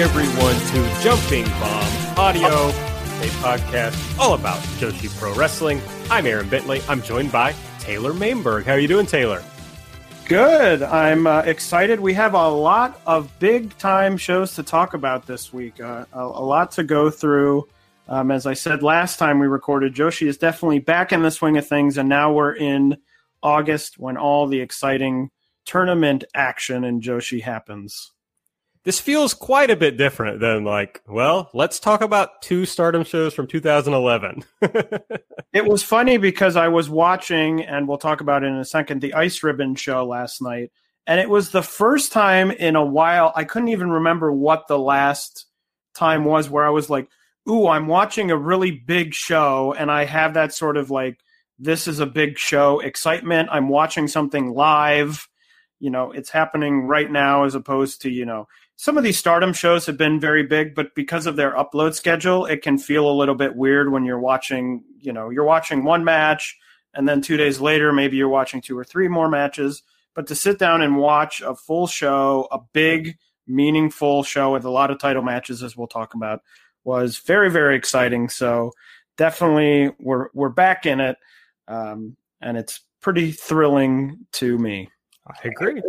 Everyone, to Jumping Bomb Audio, a podcast all about Joshi Pro Wrestling. I'm Aaron Bentley. I'm joined by Taylor Mainberg. How are you doing, Taylor? Good. I'm uh, excited. We have a lot of big time shows to talk about this week. Uh, a, a lot to go through. Um, as I said last time we recorded, Joshi is definitely back in the swing of things, and now we're in August when all the exciting tournament action in Joshi happens. This feels quite a bit different than, like, well, let's talk about two stardom shows from 2011. It was funny because I was watching, and we'll talk about it in a second, the Ice Ribbon show last night. And it was the first time in a while, I couldn't even remember what the last time was where I was like, ooh, I'm watching a really big show, and I have that sort of like, this is a big show excitement. I'm watching something live. You know, it's happening right now as opposed to, you know, some of these stardom shows have been very big, but because of their upload schedule, it can feel a little bit weird when you're watching, you know, you're watching one match and then two days later, maybe you're watching two or three more matches. But to sit down and watch a full show, a big, meaningful show with a lot of title matches, as we'll talk about, was very, very exciting. So definitely we're we're back in it. Um, and it's pretty thrilling to me. I agree.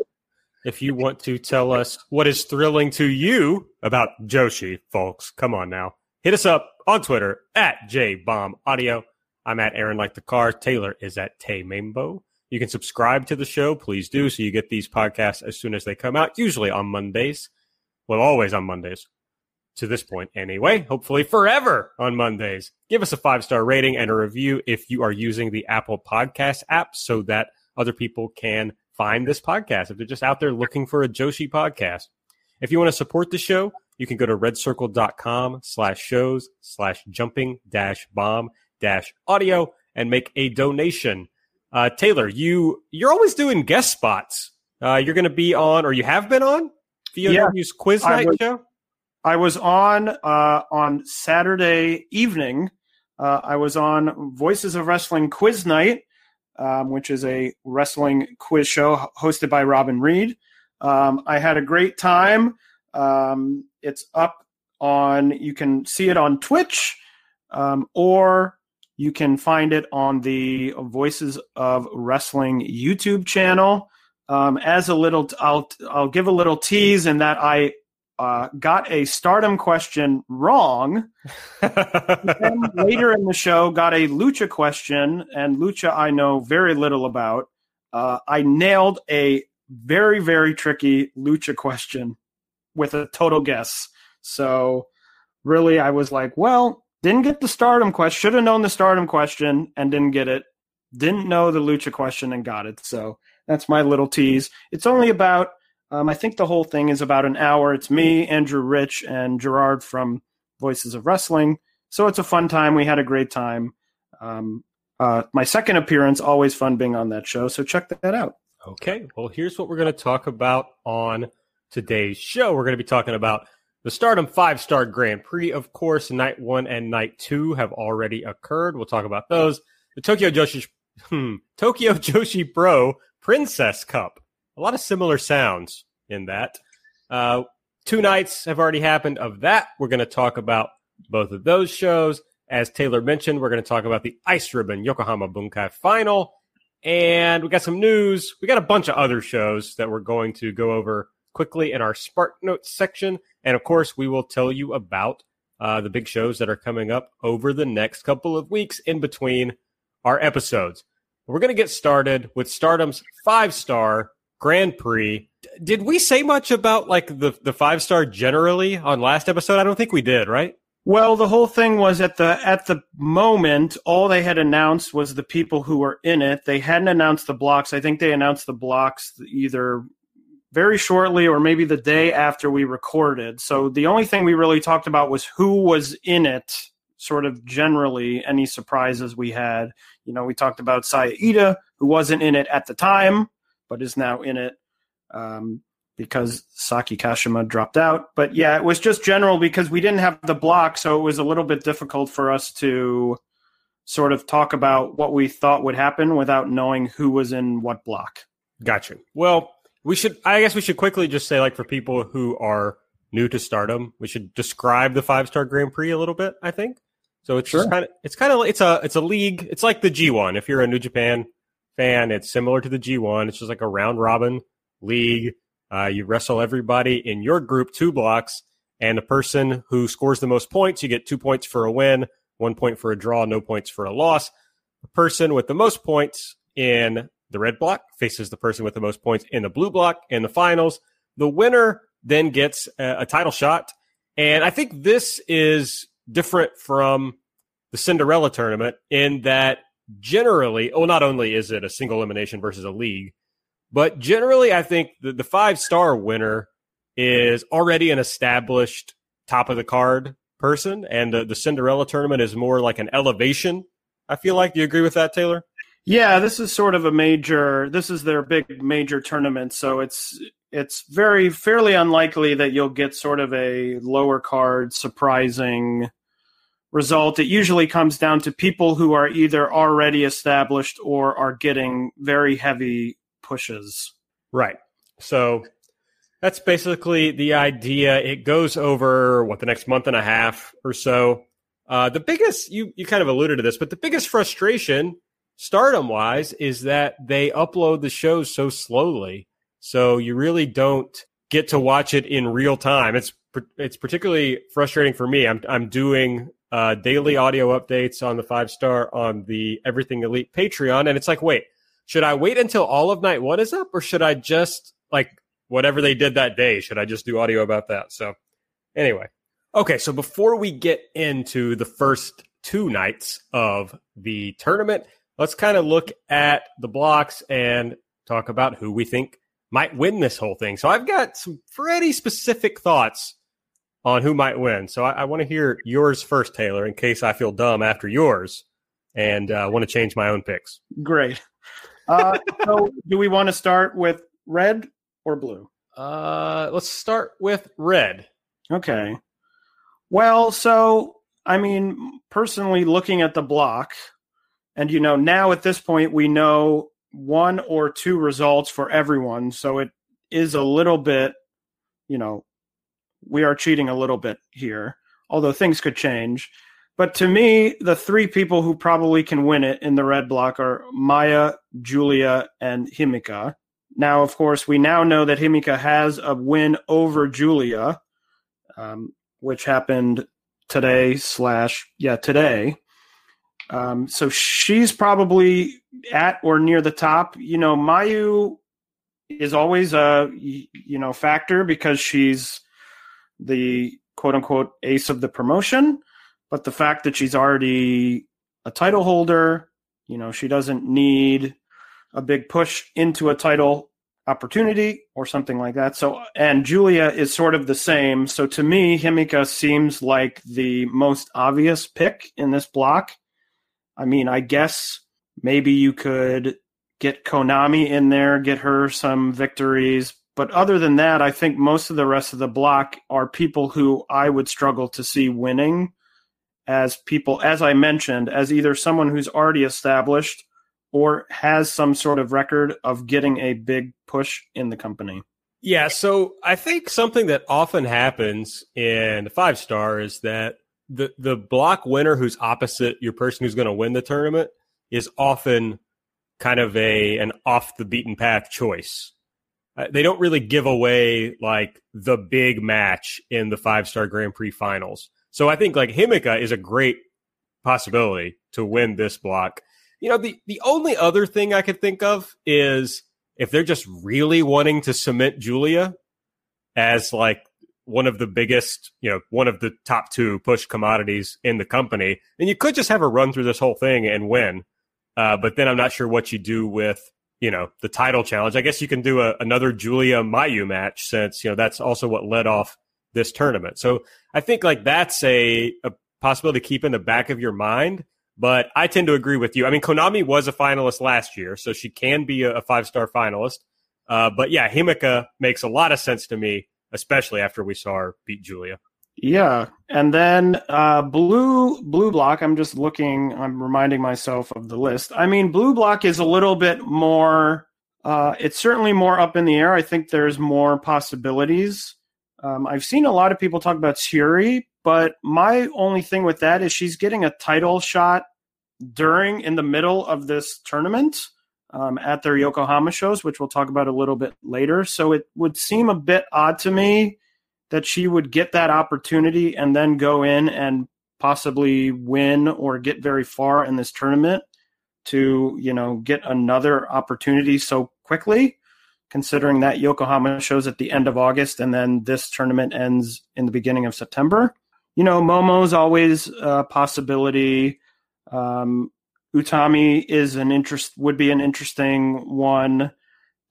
If you want to tell us what is thrilling to you about Joshi, folks, come on now. Hit us up on Twitter at JBombAudio. I'm at Aaron Like the Car. Taylor is at Tay Mambo. You can subscribe to the show. Please do so you get these podcasts as soon as they come out, usually on Mondays. Well, always on Mondays to this point anyway. Hopefully forever on Mondays. Give us a five star rating and a review if you are using the Apple Podcast app so that other people can find this podcast if they're just out there looking for a Joshi podcast. If you want to support the show, you can go to redcircle.com slash shows slash jumping dash bomb dash audio and make a donation. Uh, Taylor, you, you're always doing guest spots. Uh, you're going to be on, or you have been on VOW's quiz I night was- show. I was on uh, on Saturday evening. Uh, I was on Voices of Wrestling Quiz Night, um, which is a wrestling quiz show hosted by Robin Reed. Um, I had a great time. Um, it's up on. You can see it on Twitch, um, or you can find it on the Voices of Wrestling YouTube channel. Um, as a little, I'll I'll give a little tease in that I uh, got a stardom question wrong. Then later in the show, got a lucha question, and lucha I know very little about. Uh, I nailed a very very tricky lucha question with a total guess. So really, I was like, well, didn't get the stardom question. Should have known the stardom question and didn't get it. Didn't know the lucha question and got it. So that's my little tease. It's only about um, I think the whole thing is about an hour. It's me, Andrew Rich, and Gerard from Voices of Wrestling. So it's a fun time. We had a great time. Um, uh, my second appearance, always fun being on that show. So check that out. Okay, well, here's what we're going to talk about on today's show. We're going to be talking about the Stardom five star Grand Prix. Of course, night one and night two have already occurred. We'll talk about those. The Tokyo Joshi, hmm, Tokyo Joshi Pro Princess Cup. A lot of similar sounds in that. Uh, two nights have already happened of that. We're going to talk about both of those shows. As Taylor mentioned, we're going to talk about the Ice Ribbon Yokohama Bunkai final. And we got some news. We got a bunch of other shows that we're going to go over quickly in our Spark Notes section. And of course, we will tell you about uh, the big shows that are coming up over the next couple of weeks in between our episodes. We're going to get started with Stardom's five star Grand Prix. Did we say much about like the the five star generally on last episode? I don't think we did, right? Well, the whole thing was at the at the moment, all they had announced was the people who were in it. They hadn't announced the blocks. I think they announced the blocks either very shortly or maybe the day after we recorded. So the only thing we really talked about was who was in it, sort of generally, any surprises we had. You know, we talked about Saya who wasn't in it at the time, but is now in it um, because Saki Kashima dropped out. But yeah, it was just general because we didn't have the block, so it was a little bit difficult for us to sort of talk about what we thought would happen without knowing who was in what block. Gotcha. Well, we should. I guess we should quickly just say, like, for people who are new to Stardom, we should describe the five star Grand Prix a little bit. I think so. It's Sure. kind of. It's kind of. It's a. It's a league. It's like the G one. If you're a New Japan fan, it's similar to the G one. It's just like a round robin league. Uh, you wrestle everybody in your group two blocks, and the person who scores the most points, you get two points for a win, one point for a draw, no points for a loss. The person with the most points in the red block faces the person with the most points in the blue block in the finals. The winner then gets a, a title shot. And I think this is different from the Cinderella tournament in that generally, oh, not only is it a single elimination versus a league, but generally, I think the, the five star winner is already an established top of the card person, and the, the Cinderella tournament is more like an elevation. I feel like. Do you agree with that, Taylor? Yeah, this is sort of a major. This is their big major tournament, so it's it's very fairly unlikely that you'll get sort of a lower card surprising result. It usually comes down to people who are either already established or are getting very heavy pushes. Right. So that's basically the idea. It goes over what the next month and a half or so. Uh, the biggest you you kind of alluded to this, but the biggest frustration, stardom wise, is that they upload the shows so slowly. So you really don't get to watch it in real time. It's it's particularly frustrating for me. I'm I'm doing uh, daily audio updates on the five star on the Everything Elite Patreon, and it's like, wait, should I wait until all of night one is up, or should I just like whatever they did that day? Should I just do audio about that? So anyway, okay. So before we get into the first two nights of the tournament, let's kind of look at the blocks and talk about who we think might win this whole thing. So I've got some pretty specific thoughts on who might win. So I, I want to hear yours first, Taylor, in case I feel dumb after yours and uh, want to change my own picks. Great. Uh, so, do we want to start with red or blue? Uh, let's start with red. Okay. Well, so I mean, personally, looking at the block, and you know, now at this point, we know one or two results for everyone. So it is a little bit, you know, we are cheating a little bit here, although things could change. But to me, the three people who probably can win it in the red block are Mayu, Giulia, and Himeka. Now, of course, we now know that Himeka has a win over Giulia, um, which happened today slash yeah today. Um, so she's probably at or near the top. You know, Mayu is always a you know factor because she's the quote unquote ace of the promotion. But the fact that she's already a title holder, you know, she doesn't need a big push into a title opportunity or something like that. So, and Giulia is sort of the same. So to me, Himeka seems like the most obvious pick in this block. I mean, I guess maybe you could get Konami in there, get her some victories. But other than that, I think most of the rest of the block are people who I would struggle to see winning as people, as I mentioned, as either someone who's already established or has some sort of record of getting a big push in the company. Yeah, so I think something that often happens in the five star is that the the block winner who's opposite your person who's going to win the tournament is often kind of a an off the beaten path choice. Uh, they don't really give away like the big match in the five star Grand Prix finals. So I think like Himeka is a great possibility to win this block. You know, the the only other thing I could think of is if they're just really wanting to cement Giulia as like one of the biggest, you know, one of the top two push commodities in the company, then you could just have a run through this whole thing and win. Uh, but then I'm not sure what you do with, you know, the title challenge. I guess you can do a, another Giulia Mayu match since, you know, that's also what led off this tournament. So I think like that's a, a possibility to keep in the back of your mind. But I tend to agree with you. I mean, Konami was a finalist last year, so she can be a, a five star finalist. Uh, but yeah, Himeka makes a lot of sense to me, especially after we saw her beat Giulia. Yeah, and then uh, blue blue block. I'm just looking. I'm reminding myself of the list. I mean, blue block is a little bit more. Uh, it's certainly more up in the air. I think there's more possibilities. Um, I've seen a lot of people talk about Syuri, but my only thing with that is she's getting a title shot during in the middle of this tournament um, at their Yokohama shows, which we'll talk about a little bit later. So it would seem a bit odd to me that she would get that opportunity and then go in and possibly win or get very far in this tournament to you know get another opportunity so quickly considering that Yokohama shows at the end of August and then this tournament ends in the beginning of September. You know, Momo's always a possibility. Um, Utami is an interest would be an interesting one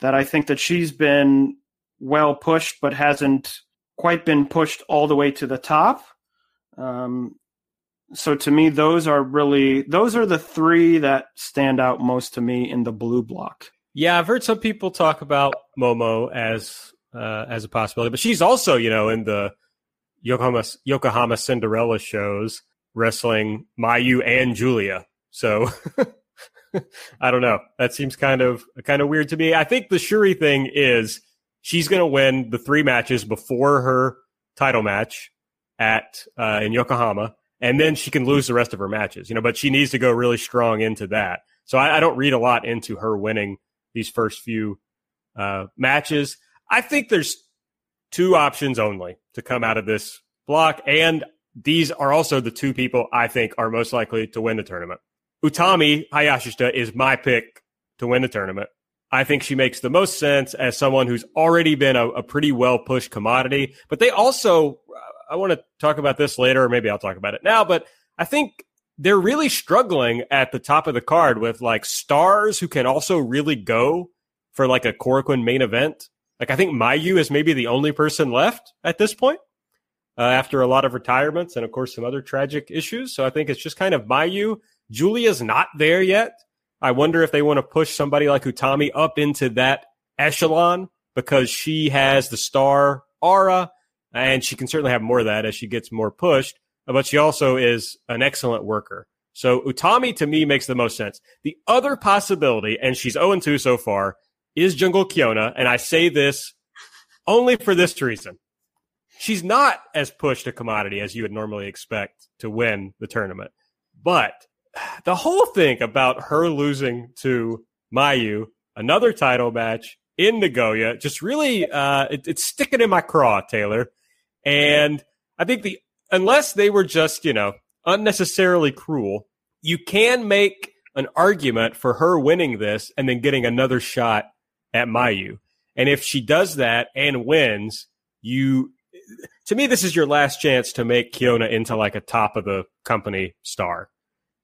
that I think that she's been well pushed but hasn't quite been pushed all the way to the top. Um, so to me, those are really those are the three that stand out most to me in the blue block. Yeah, I've heard some people talk about Momo as uh, as a possibility, but she's also you know in the Yokohama Yokohama Cinderella shows wrestling Mayu and Giulia. So I don't know. That seems kind of kind of weird to me. I think the Syuri thing is she's going to win the three matches before her title match at uh, in Yokohama, and then she can lose the rest of her matches. You know, but she needs to go really strong into that. So I, I don't read a lot into her winning these first few uh, matches. I think there's two options only to come out of this block, and these are also the two people I think are most likely to win the tournament. Utami Hayashishita is my pick to win the tournament. I think she makes the most sense as someone who's already been a, a pretty well pushed commodity. But they also, I want to talk about this later, or maybe I'll talk about it now. But I think they're really struggling at the top of the card with like stars who can also really go for like a Korakuen main event. Like I think Mayu is maybe the only person left at this point uh, after a lot of retirements and of course some other tragic issues. So I think it's just kind of Mayu. Giulia's not there yet. I wonder if they want to push somebody like Utami up into that echelon because she has the star aura and she can certainly have more of that as she gets more pushed, but she also is an excellent worker. So Utami to me makes the most sense. The other possibility, and she's 0 2 so far, is Jungle Kyona. And I say this only for this reason. She's not as pushed a commodity as you would normally expect to win the tournament. But the whole thing about her losing to Mayu, another title match in Nagoya, just really uh, it, it's sticking in my craw, Taylor. And I think the unless they were just you know unnecessarily cruel, you can make an argument for her winning this and then getting another shot at Mayu. And if she does that and wins, you to me this is your last chance to make Kyona into like a top of the company star.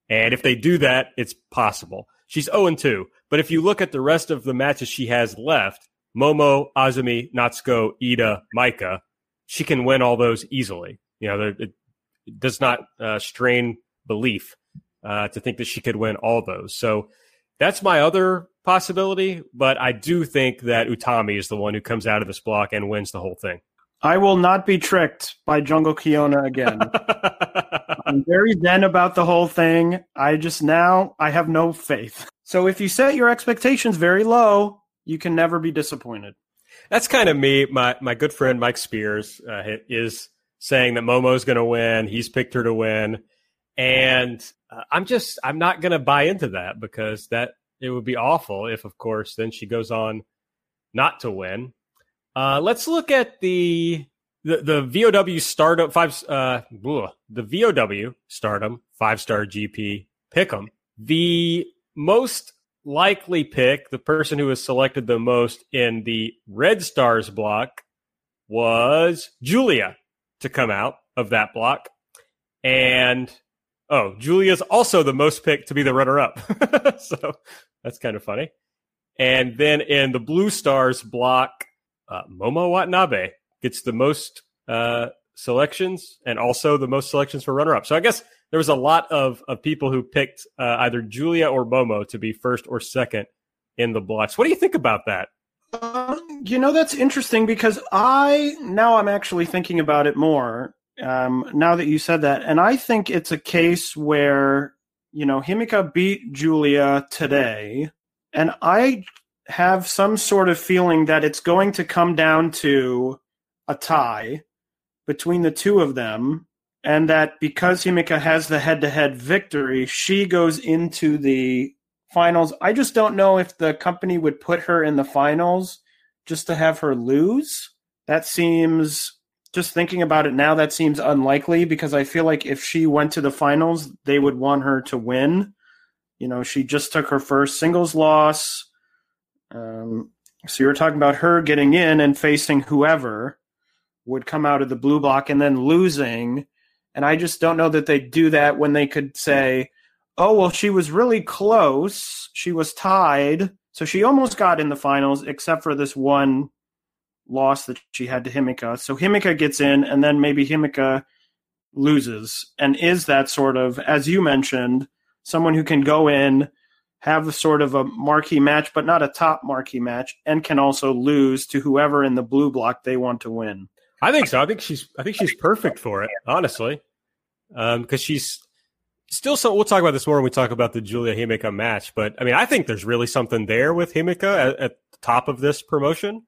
And if they do that, it's possible. She's 0 2. But if you look at the rest of the matches she has left, Momo, Azumi, Natsuko, Ida, Maika, she can win all those easily. You know, it does not uh, strain belief uh, to think that she could win all those. So that's my other possibility. But I do think that Utami is the one who comes out of this block and wins the whole thing. I will not be tricked by Jungle Kyona again. I'm very zen about the whole thing. I just now I have no faith. So if you set your expectations very low, you can never be disappointed. That's kind of me. My my good friend Mike Spears uh, is saying that Momo's going to win. He's picked her to win, and uh, I'm just I'm not going to buy into that because that it would be awful if, of course, then she goes on not to win. Uh, let's look at the the, the VOW Stardom five uh the VOW Stardom five star GP pick'em. The most likely pick, the person who was selected the most in the Red Stars block was Giulia to come out of that block. And oh, Giulia's also the most picked to be the runner up. so that's kind of funny. And then in the Blue Stars block, uh, Momo Watanabe gets the most uh, selections and also the most selections for runner up. So I guess there was a lot of, of people who picked uh, either Giulia or Momo to be first or second in the blocks. What do you think about that? Uh, you know, that's interesting because I now I'm actually thinking about it more um, now that you said that, and I think it's a case where you know Himeka beat Giulia today, and I have some sort of feeling that it's going to come down to a tie between the two of them, and that because Himeka has the head-to-head victory, she goes into the finals. I just don't know if the company would put her in the finals just to have her lose. That seems just thinking about it now, that seems unlikely because I feel like if she went to the finals, they would want her to win. You know, she just took her first singles loss. Um, so you were talking about her getting in and facing whoever would come out of the blue block and then losing. And I just don't know that they'd do that when they could say, oh, well, she was really close. She was tied. So she almost got in the finals, except for this one loss that she had to Himeka. So Himeka gets in, and then maybe Himeka loses, and is that sort of, as you mentioned, someone who can go in, have sort of a marquee match, but not a top marquee match, and can also lose to whoever in the blue block they want to win. I think so. I think she's. I think she's perfect for it, honestly, because um, she's still. So we'll talk about this more when we talk about the Giulia Himeka match. But I mean, I think there's really something there with Himeka at, at the top of this promotion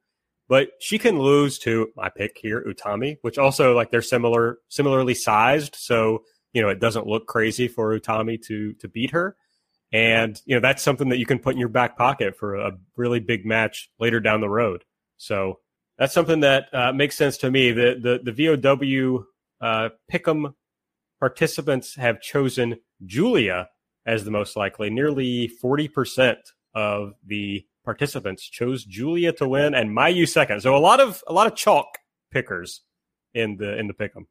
but she can lose to my pick here, Utami, which also like they're similar, similarly sized, so you know it doesn't look crazy for Utami to to beat her, and you know that's something that you can put in your back pocket for a really big match later down the road. So that's something that uh, makes sense to me. The the the VOW uh, Pick'em participants have chosen Giulia as the most likely. Nearly forty percent of the participants chose Giulia to win and Mayu second. So a lot of a lot of chalk pickers in the in the pick'em.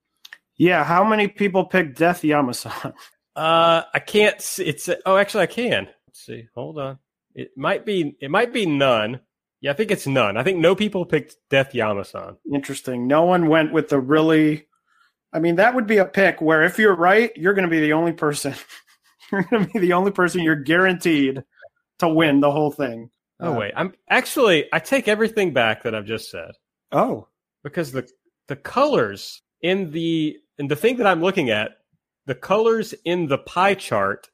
Yeah, how many people picked Death Yamasan? Uh, I can't. See, it's oh, actually, I can. Let's see. Hold on. It might be. It might be none. Yeah, I think it's none. I think no people picked Death Yamasan. Interesting. No one went with the really. I mean, that would be a pick where if you're right, you're going to be the only person. you're going to be the only person you're guaranteed to win the whole thing. Oh uh, wait, I'm actually I take everything back that I've just said. Oh, because the the colors in the in the thing that I'm looking at, the colors in the pie chart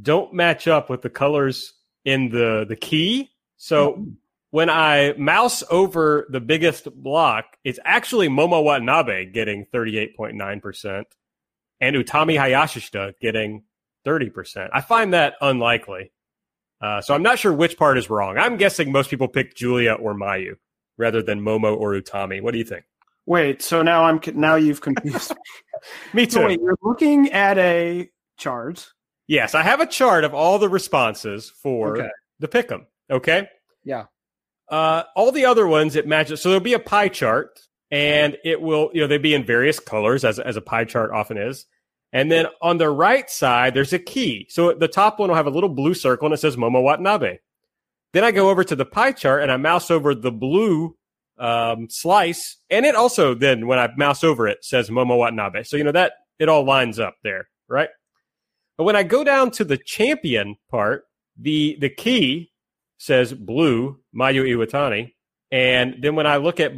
don't match up with the colors in the the key. So oh. when I mouse over the biggest block, it's actually Momo Watanabe getting 38.9% and Utami Hayashishita getting 30%. I find that unlikely. Uh, so I'm not sure which part is wrong. I'm guessing most people picked Giulia or Mayu rather than Momo or Utami. What do you think? Wait, so now I'm now you've confused me. too. So wait, you're looking at a chart. Yes, I have a chart of all the responses for okay. the pick'em. Okay. Yeah. Uh, all the other ones it matches. So there'll be a pie chart, and it will you know they'll be in various colors as as a pie chart often is. And then on the right side, there's a key. So the top one will have a little blue circle and it says Momo Watanabe. Then I go over to the pie chart and I mouse over the blue um, slice. And it also then, when I mouse over it, says Momo Watanabe. So, you know, that it all lines up there, right? But when I go down to the champion part, the, the key says blue, Mayu Iwatani. And then when I look at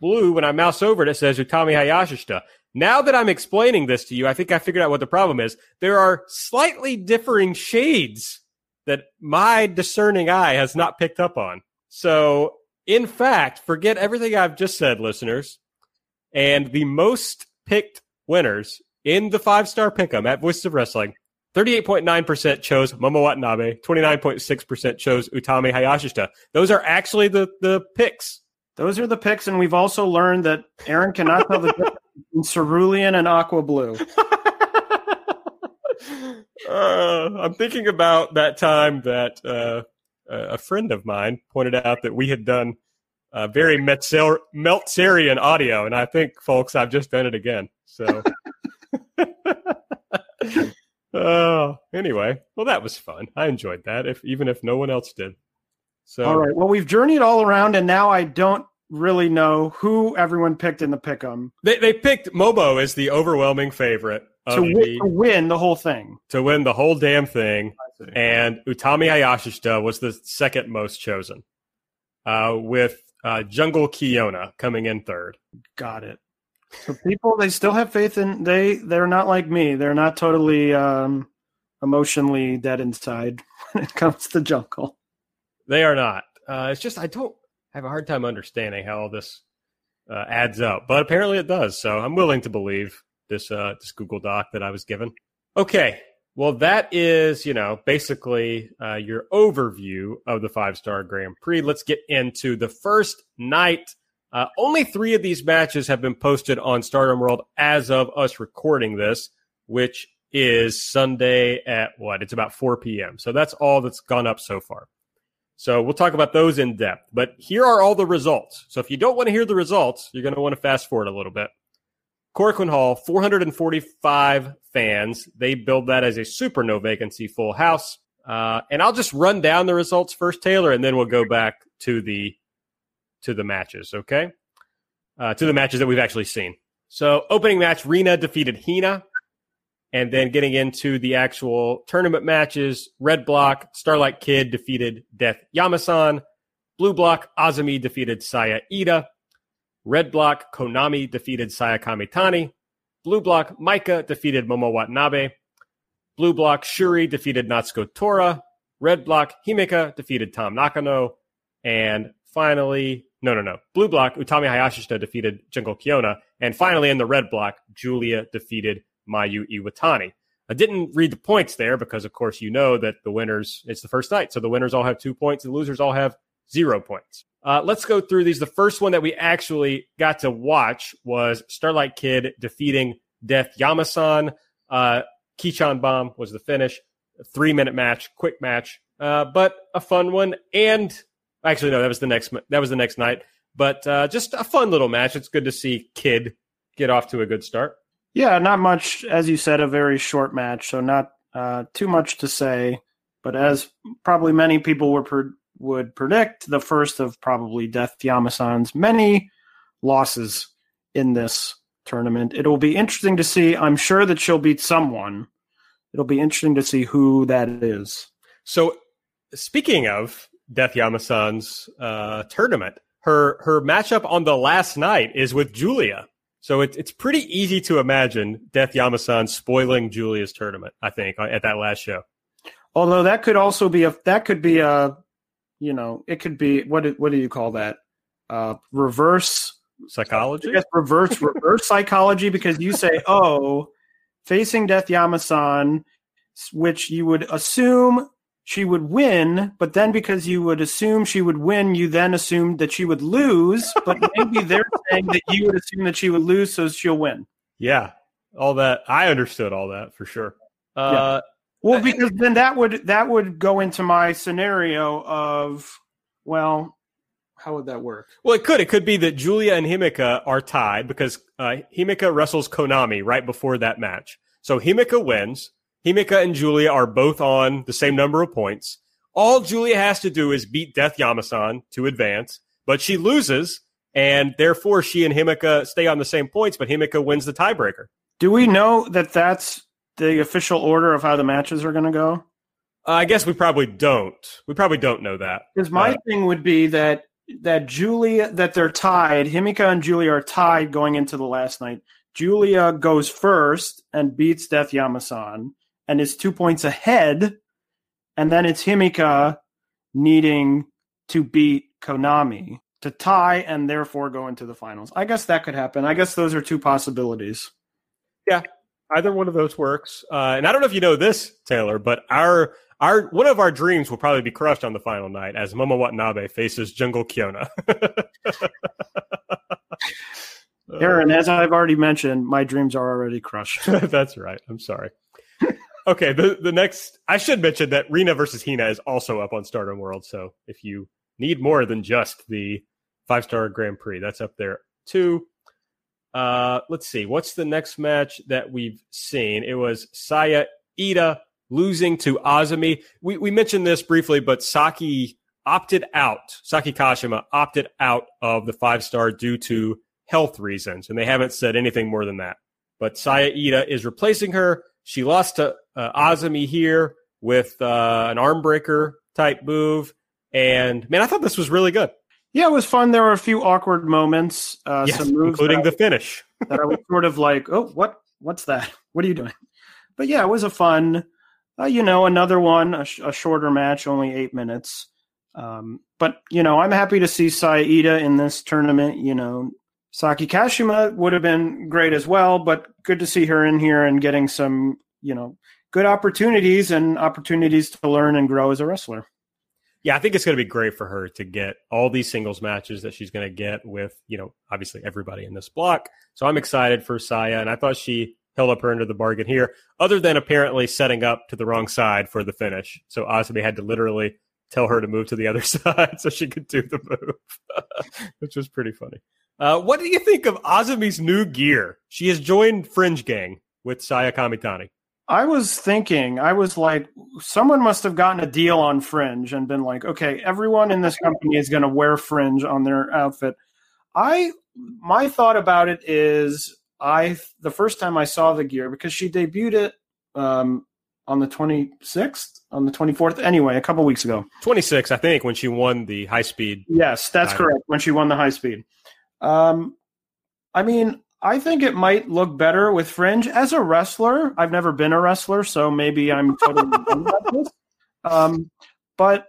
blue, when I mouse over it, it says Utami Hayashishita. Now that I'm explaining this to you, I think I figured out what the problem is. There are slightly differing shades that my discerning eye has not picked up on. So, in fact, forget everything I've just said, listeners. And the most picked winners in the five star pick'em at Voices of Wrestling 38.9% chose Momo Watanabe, 29.6% chose Utami Hayashishita. Those are actually the, the picks. Those are the picks, and we've also learned that Aaron cannot tell the difference cerulean and aqua blue. uh, I'm thinking about that time that uh, a friend of mine pointed out that we had done uh, very Meltzer- Meltzerian audio, and I think, folks, I've just done it again. So, uh, anyway, well, that was fun. I enjoyed that, if even if no one else did. So, all right. Well, we've journeyed all around, and now I don't really know who everyone picked in the pick'em. They they picked Momo as the overwhelming favorite to, win, the, to win the whole thing. To win the whole damn thing, and Utami Hayashishita was the second most chosen, uh, with uh, Jungle Kyona coming in third. Got it. So people, they still have faith in they. They're not like me. They're not totally um, emotionally dead inside when it comes to Jungle. They are not. Uh, it's just I don't have a hard time understanding how all this uh, adds up, but apparently it does. So I'm willing to believe this uh, this Google Doc that I was given. Okay, well that is you know basically uh, your overview of the five star Grand Prix. Let's get into the first night. Uh, only three of these matches have been posted on Stardom World as of us recording this, which is Sunday at what? It's about 4 p.m. So that's all that's gone up so far. So we'll talk about those in depth. But here are all the results. So if you don't want to hear the results, you're going to want to fast forward a little bit. Korakuen Hall, 445 fans. They build that as a super no vacancy full house. Uh, and I'll just run down the results first, Taylor, and then we'll go back to the to the matches. Okay, uh, to the matches that we've actually seen. So opening match, Rena defeated Hina. And then getting into the actual tournament matches, Red Block, Starlight Kid defeated Death Yamasan. Blue Block, Azumi defeated Saya Ida. Red Block, Konami defeated Saya Kamitani. Blue Block, Maika defeated Momo Watanabe. Blue Block, Syuri defeated Natsuko Tora. Red Block, Himeka defeated Tam Nakano. And finally, no, no, no. Blue Block, Utami Hayashishita defeated Jungle Kyona. And finally, in the Red Block, Giulia defeated Mayu Iwatani. I didn't read the points there because, of course, you know that the winners, it's the first night. So the winners all have two points, the losers all have zero points. Uh, let's go through these. The first one that we actually got to watch was Starlight Kid defeating Death Yamasan. Uh, Kichan Bomb was the finish. Three minute match, quick match, uh, but a fun one. And actually, no, that was the next that was the next night. But uh, just a fun little match. It's good to see Kid get off to a good start. Yeah, not much, as you said, a very short match, so not uh, too much to say. But as probably many people were would predict, the first of probably Death Yamasan's many losses in this tournament. It'll be interesting to see. I'm sure that she'll beat someone. It'll be interesting to see who that is. So, speaking of Death Yamasan's uh, tournament, her her matchup on the last night is with Giulia. So it, it's pretty easy to imagine Death Yamasan spoiling Giulia's tournament. I think at that last show. Although that could also be a that could be a, you know, it could be what what do you call that? Uh, reverse psychology. I guess reverse reverse psychology because you say, oh, facing Death Yamasan, which you would assume she would win, but then because you would assume she would win, you then assumed that she would lose. But maybe they're saying that you would assume that she would lose, so she'll win. Yeah, all that I understood all that for sure. Uh, yeah. Well, because then that would that would go into my scenario of well, how would that work? Well, it could. It could be that Giulia and Himeka are tied because uh, Himeka wrestles Konami right before that match. So Himeka wins. Himeka and Giulia are both on the same number of points. All Giulia has to do is beat Death Yamasan to advance, but she loses, and therefore she and Himeka stay on the same points, but Himeka wins the tiebreaker. Do we know that that's the official order of how the matches are going to go? Uh, I guess we probably don't. We probably don't know that. Because my uh, thing would be that that Giulia that they're tied. Himeka and Giulia are tied going into the last night. Giulia goes first and beats Death Yamasan and is two points ahead, and then it's Himeka needing to beat Konami to tie and therefore go into the finals. I guess that could happen. I guess those are two possibilities. Yeah, either one of those works. Uh, and I don't know if you know this, Taylor, but our our one of our dreams will probably be crushed on the final night as Momo Watanabe faces Jungle Kyona. Aaron, as I've already mentioned, my dreams are already crushed. That's right. I'm sorry. Okay, the the next I should mention that Rena versus Hina is also up on Stardom World. So if you need more than just the five star Grand Prix, that's up there too. Uh, let's see, what's the next match that we've seen? It was Saya Ida losing to Azumi. We we mentioned this briefly, but Saki opted out. Saki Kashima opted out of the five star due to health reasons, and they haven't said anything more than that. But Saya Ida is replacing her. She lost to uh, Azumi here with uh, an arm breaker type move. And man, I thought this was really good. Yeah, it was fun. There were a few awkward moments, uh, Yes, some moves including the finish. that I was sort of like, oh, what? What's that? What are you doing? But yeah, it was a fun, uh, you know, another one, a, sh- a shorter match, only eight minutes. Um, but you know, I'm happy to see Saida in this tournament. You know, Saki Kashima would have been great as well, but good to see her in here and getting some, you know, good opportunities and opportunities to learn and grow as a wrestler. Yeah, I think it's going to be great for her to get all these singles matches that she's going to get with, you know, obviously everybody in this block. So I'm excited for Saya, and I thought she held up her end of the bargain here, other than apparently setting up to the wrong side for the finish. So Azumi had to literally tell her to move to the other side so she could do the move, which was pretty funny. Uh, what do you think of Azumi's new gear? She has joined Fringe Gang with Saya Kamitani. I was thinking, I was like, someone must have gotten a deal on Fringe and been like, okay, everyone in this company is going to wear Fringe on their outfit. I, my thought about it is, I the first time I saw the gear because she debuted it um, on the 26th, on the 24th, anyway, a couple weeks ago. 26, I think, when she won the high speed. Yes, that's correct. When she won the high speed. Um, I mean, I think it might look better with Fringe as a wrestler. I've never been a wrestler, so maybe I'm totally wrong about this. Um, but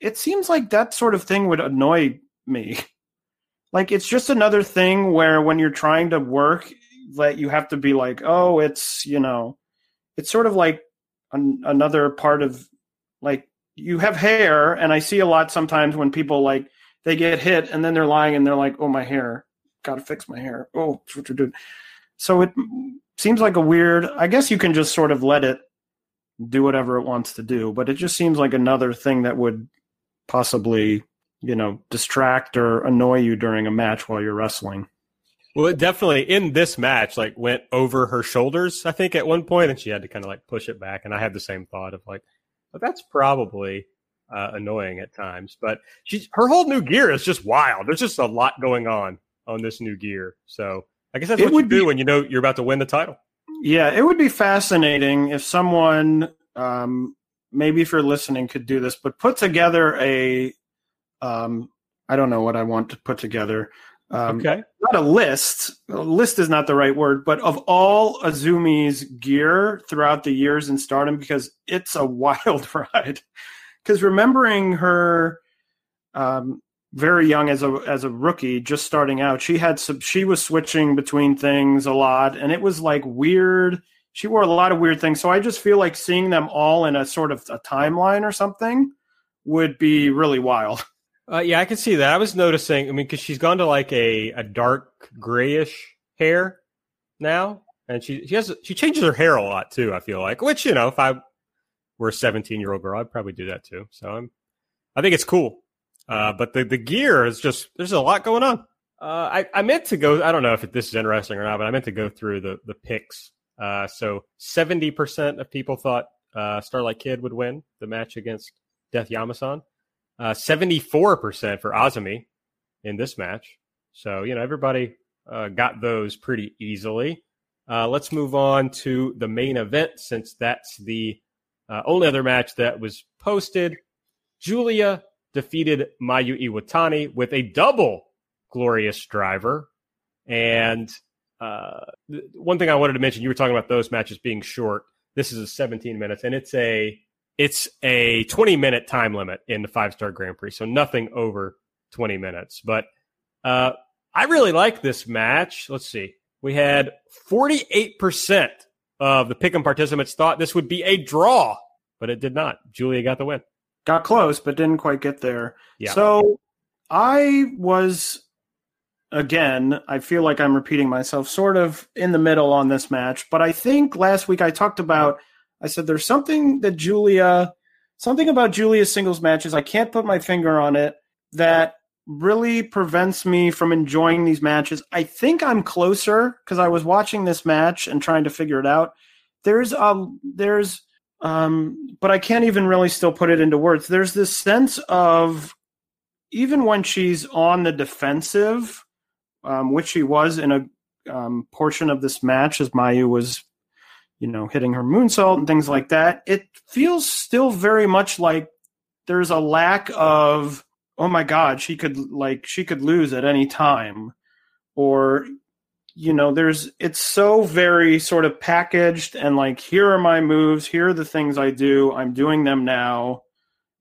it seems like that sort of thing would annoy me. Like it's just another thing where when you're trying to work, that you have to be like, oh, it's you know, it's sort of like an, another part of like you have hair, and I see a lot sometimes when people like they get hit and then they're lying and they're like, oh, my hair, gotta fix my hair. Oh, that's what you're doing. So it seems like a weird. I guess you can just sort of let it do whatever it wants to do, but it just seems like another thing that would possibly, you know, distract or annoy you during a match while you're wrestling. Well, it definitely in this match, like went over her shoulders, I think, at one point, and she had to kind of like push it back. And I had the same thought of like, well, that's probably uh, annoying at times. But she's her whole new gear is just wild. There's just a lot going on on this new gear. So I guess that's It what you would do be- when you know you're about to win the title. Yeah, it would be fascinating if someone, um, maybe if you're listening, could do this, but put together a, um, I don't know what I want to put together. Um, okay. Not a list. A list is not the right word, but of all Azumi's gear throughout the years in Stardom, because it's a wild ride. Because remembering her, um, very young as a as a rookie, just starting out, she had some. She was switching between things a lot, and it was like weird. She wore a lot of weird things, so I just feel like seeing them all in a sort of a timeline or something would be really wild. Uh, yeah, I can see that. I was noticing. I mean, because she's gone to like a, a dark grayish hair now, and she she has she changes her hair a lot too. I feel like, which you know, if I were a seventeen year old girl, I'd probably do that too. So I'm, I think it's cool. Uh, but the the gear is just there's a lot going on. Uh, I I meant to go. I don't know if this is interesting or not, but I meant to go through the the picks. Uh, so seventy percent of people thought uh, Starlight Kid would win the match against Death Yamasan. Uh, 74% for Azumi in this match. So, you know, everybody uh, got those pretty easily. Uh, let's move on to the main event since that's the uh, only other match that was posted. Giulia defeated Mayu Iwatani with a double glorious driver. And uh, th- one thing I wanted to mention, you were talking about those matches being short. This is a 17 minutes, and it's a it's a 20 minute time limit in the five star Grand Prix, so nothing over 20 minutes. But uh, I really like this match. Let's see. We had 48% of the pick'em participants thought this would be a draw, but it did not. Giulia got the win. Got close, but didn't quite get there. Yeah. So I was again, I feel like I'm repeating myself sort of in the middle on this match, but I think last week I talked about I said there's something that Giulia, something about Julia's singles matches. I can't put my finger on it that really prevents me from enjoying these matches. I think I'm closer because I was watching this match and trying to figure it out. There's a there's um but I can't even really still put it into words. There's this sense of even when she's on the defensive, um, which she was in a um, portion of this match as Mayu was, you know, hitting her moonsault and things like that, it feels still very much like there's a lack of oh my god she could like she could lose at any time. Or you know there's it's so very sort of packaged and like here are my moves here are the things i do i'm doing them now.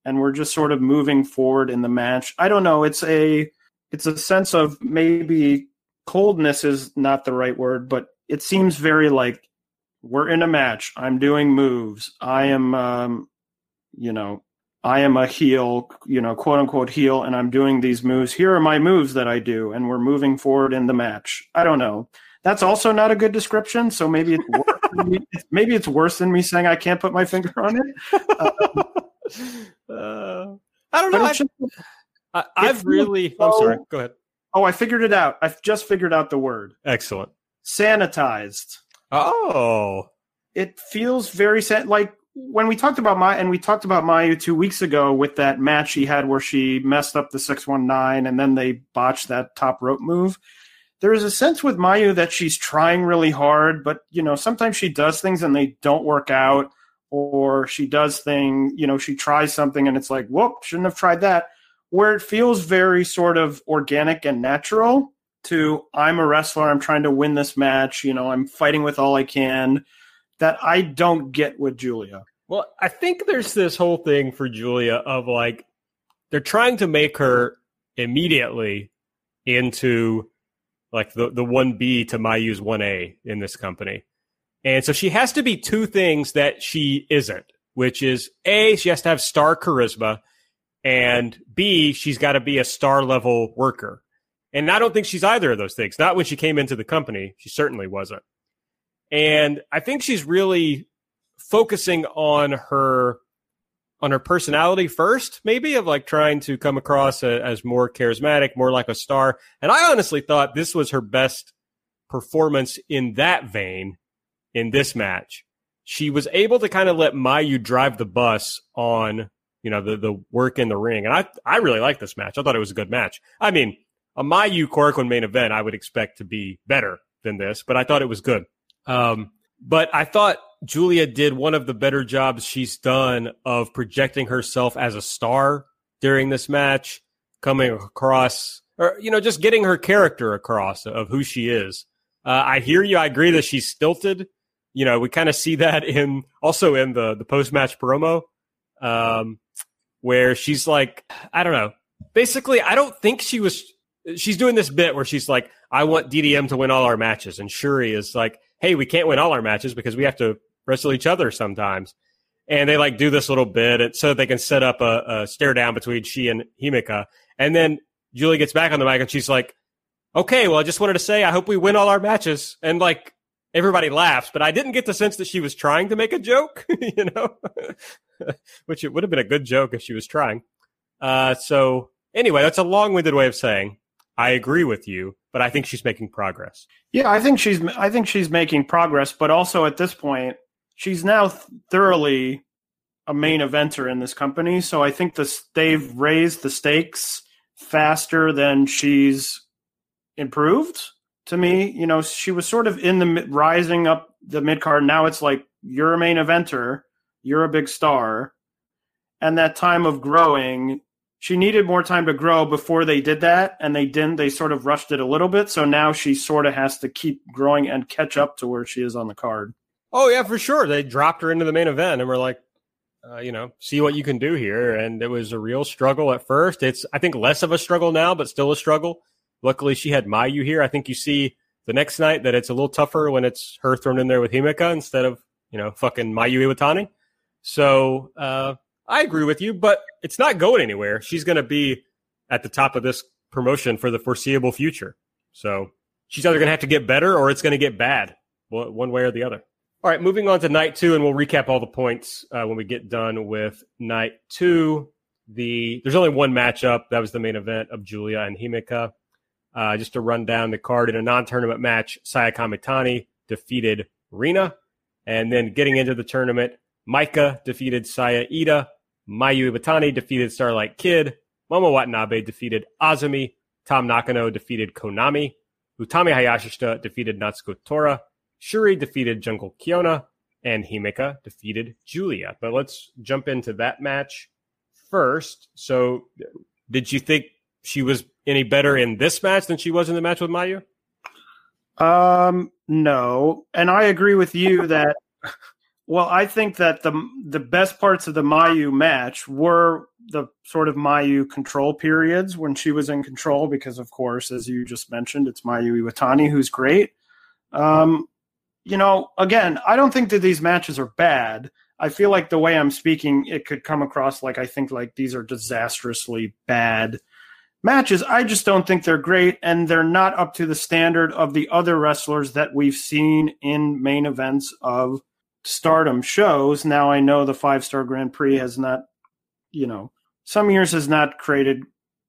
And we're just sort of moving forward in the match. I don't know it's a it's a sense of maybe coldness is not the right word but it seems very like we're in a match i'm doing moves i am um you know I am a heel, you know, quote unquote heel, and I'm doing these moves. Here are my moves that I do, and we're moving forward in the match. I don't know. That's also not a good description. So maybe it's worse maybe it's worse than me saying I can't put my finger on it. Um, uh, I don't know. Just, I, have really. So, I'm sorry. Go ahead. Oh, I figured it out. I've just figured out the word. Excellent. Sanitized. Oh. It feels very san- like when we talked about my and we talked about Mayu two weeks ago with that match she had where she messed up the six one nine and then they botched that top rope move. There is a sense with Mayu that she's trying really hard, but you know sometimes she does things and they don't work out, or she does thing you know she tries something and it's like whoop shouldn't have tried that. Where it feels very sort of organic and natural to I'm a wrestler, I'm trying to win this match, you know I'm fighting with all I can that I don't get with Giulia. Well, I think there's this whole thing for Giulia of like they're trying to make her immediately into like the the one B to Mayu's one A in this company. And so she has to be two things that she isn't, which is A, she has to have star charisma, and B, she's got to be a star level worker. And I don't think she's either of those things. Not when she came into the company. She certainly wasn't. And I think she's really focusing on her on her personality first, maybe of like trying to come across a, as more charismatic, more like a star. And I honestly thought this was her best performance in that vein in this match. She was able to kind of let Mayu drive the bus on, you know, the the work in the ring. And I I really like this match. I thought it was a good match. I mean, a Mayu Korakuen main event I would expect to be better than this, but I thought it was good. Um, but I thought Giulia did one of the better jobs she's done of projecting herself as a star during this match, coming across, or, you know, just getting her character across of who she is. Uh, I hear you. I agree that she's stilted. You know, we kind of see that in also in the, the post match promo, um, where she's like, I don't know. Basically, I don't think she was, she's doing this bit where she's like, I want DDM to win all our matches. And Syuri is like, hey, we can't win all our matches because we have to wrestle each other sometimes. And they like do this little bit so that they can set up a, a stare down between she and Himeka. And then Julie gets back on the mic and she's like, okay, well, I just wanted to say, I hope we win all our matches. And like, everybody laughs, but I didn't get the sense that she was trying to make a joke, you know, which it would have been a good joke if she was trying. Uh, so anyway, that's a long winded way of saying I agree with you, but I think she's making progress. Yeah, I think she's I think she's making progress, but also at this point, she's now thoroughly a main eventer in this company. So I think this they've raised the stakes faster than she's improved. To me, you know, she was sort of in the rising up the mid card. Now it's like you're a main eventer, you're a big star, and that time of growing she needed more time to grow before they did that and they didn't. They sort of rushed it a little bit. So now she sort of has to keep growing and catch up to where she is on the card. Oh yeah for sure. They dropped her into the main event and we're like uh, you know see what you can do here. And it was a real struggle at first. It's i think less of a struggle now but still a struggle. Luckily she had mayu here. I think you see the next night that it's a little tougher when it's her thrown in there with Himeka instead of you know fucking mayu iwatani. So uh I agree with you, but it's not going anywhere. She's going to be at the top of this promotion for the foreseeable future. So she's either going to have to get better or it's going to get bad, one way or the other. All right, moving on to night two, and we'll recap all the points uh, when we get done with night two. The there's only one matchup that was the main event of Giulia and Himeka. Uh, just to run down the card in a non-tournament match, Saya Kamitani defeated Rina, and then getting into the tournament, Maika defeated Saya Iida, Mayu Iwatani defeated Starlight Kid, Momo Watanabe defeated Azumi, Tam Nakano defeated Konami, Utami Hayashishita defeated Natsuko Tora, Syuri defeated Jungle Kyona. and Himeka defeated Giulia. But let's jump into that match first. So, did you think she was any better in this match than she was in the match with Mayu? Um, no, and I agree with you that. Well, I think that the the best parts of the Mayu match were the sort of Mayu control periods when she was in control, because of course, as you just mentioned, it's Mayu Iwatani who's great. Um, you know, again, I don't think that these matches are bad. I feel like the way I'm speaking, it could come across like I think like these are disastrously bad matches. I just don't think they're great, and they're not up to the standard of the other wrestlers that we've seen in main events of stardom shows. Now I know the five star Grand Prix has not, you know, some years has not created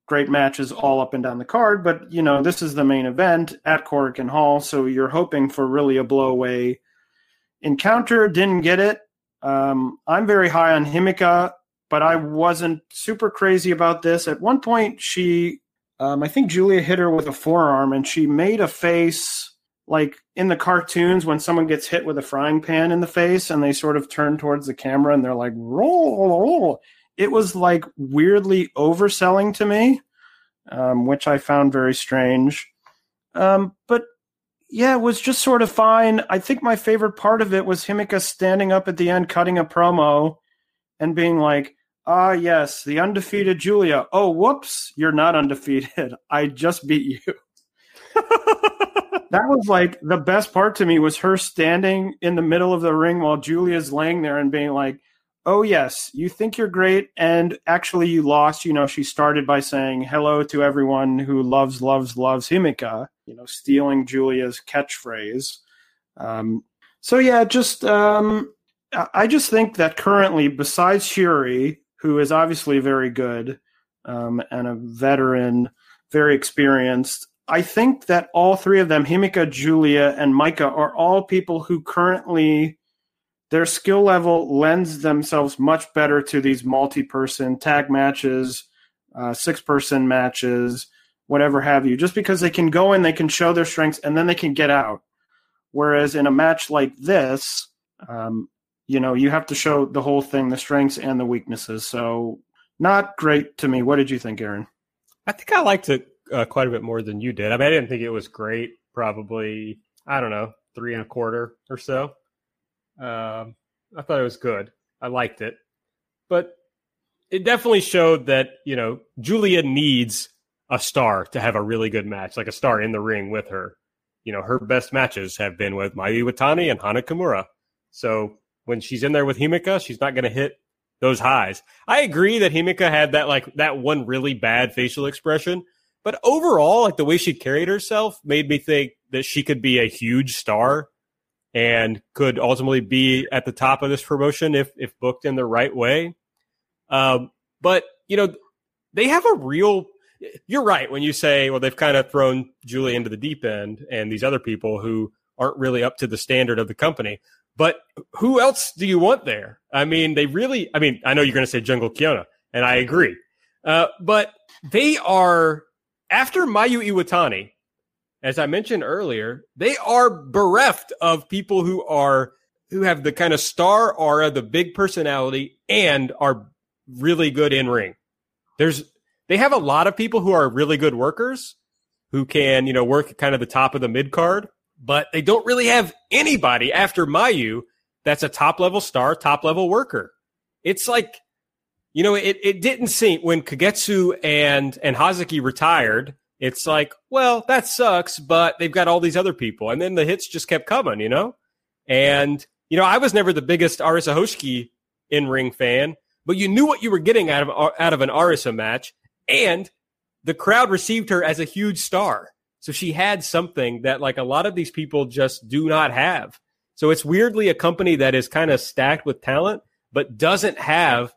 great matches all up and down the card, but you know, this is the main event at Korakuen Hall, so you're hoping for really a blowaway encounter. Didn't get it. Um, I'm very high on Himeka, but I wasn't super crazy about this. At one point, she, um, I think Giulia hit her with a forearm, and she made a face like in the cartoons when someone gets hit with a frying pan in the face and they sort of turn towards the camera and they're like roll, roll. it was like weirdly overselling to me um, which i found very strange. Um, but yeah it was just sort of fine. I think my favorite part of it was himeka standing up at the end cutting a promo and being like ah yes the undefeated Giulia. Oh whoops you're not undefeated. I just beat you that was like the best part to me was her standing in the middle of the ring while Giulia's laying there and being like, "Oh yes, you think you're great, and actually you lost." You know, she started by saying hello to everyone who loves, loves, loves Himeka. You know, stealing Giulia's catchphrase. Um, so yeah, just um, I just think that currently, besides Syuri, who is obviously very good um, and a veteran, very experienced. I think that all three of them, Himeka, Giulia, and Maika, are all people who currently their skill level lends themselves much better to these multi-person tag matches, uh, six-person matches, whatever have you. Just because they can go in, they can show their strengths, and then they can get out. Whereas in a match like this, um, you know, you have to show the whole thing, the strengths and the weaknesses. So, not great to me. What did you think, Aaron? I think I liked it uh, quite a bit more than you did. I mean, I didn't think it was great. Probably, I don't know, three and a quarter or so. Um, I thought it was good. I liked it, but it definitely showed that you know Giulia needs a star to have a really good match, like a star in the ring with her. You know, her best matches have been with Mayu Iwatani and Hana Kimura. So when she's in there with Himeka, she's not going to hit those highs. I agree that Himeka had that like that one really bad facial expression, but overall, like the way she carried herself made me think that she could be a huge star and could ultimately be at the top of this promotion if if booked in the right way. Um, but you know, they have a real. You're right when you say, well, they've kind of thrown Julie into the deep end, and these other people who aren't really up to the standard of the company. But who else do you want there? I mean, they really. I mean, I know you're going to say Jungle Kyona, and I agree. Uh, but they are after Mayu Iwatani, as I mentioned earlier, they are bereft of people who are who have the kind of star aura, the big personality, and are really good in ring. There's they have a lot of people who are really good workers who can, you know, work at kind of the top of the mid card, but they don't really have anybody after Mayu that's a top level star, top level worker. It's like you know, it, it didn't seem when Kagetsu and and Hazuki retired. It's like, well, that sucks, but they've got all these other people, and then the hits just kept coming, you know. And you know, I was never the biggest Arisa Hoshiki in ring fan, but you knew what you were getting out of out of an Arisa match, and the crowd received her as a huge star. So she had something that like a lot of these people just do not have. So it's weirdly a company that is kind of stacked with talent, but doesn't have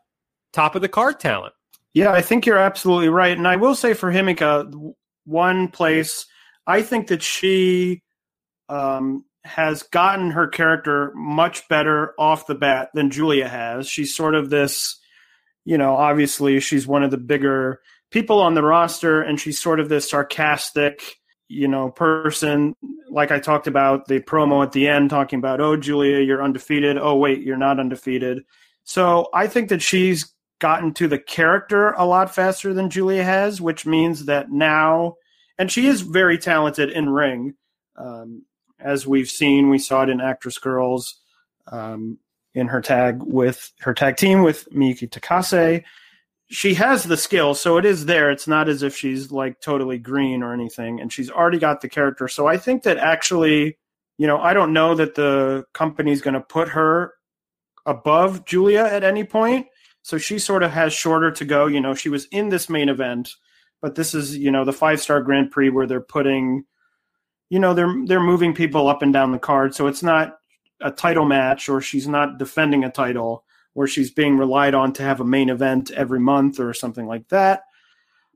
top of the card talent. Yeah, I think you're absolutely right. And I will say for Himeka, one place I think that she um, has gotten her character much better off the bat than Giulia has. She's sort of this, you know, obviously she's one of the bigger people on the roster, and she's sort of this sarcastic, you know, person. Like I talked about the promo at the end, talking about, oh, Giulia, you're undefeated. Oh, wait, you're not undefeated. So I think that she's gotten to the character a lot faster than Giulia has, which means that now, and she is very talented in ring. Um, as we've seen, we saw it in ActWres Girl'z um, in her tag with her tag team with Miyuki Takase. She has the skill, so it is there. It's not as if she's like totally green or anything, and she's already got the character. So I think that actually, you know, I don't know that the company's going to put her above Giulia at any point. So she sort of has shorter to go. You know, she was in this main event, but this is, you know, the five star Grand Prix where they're putting you know they're they're moving people up and down the card. So it's not a title match or she's not defending a title where she's being relied on to have a main event every month or something like that.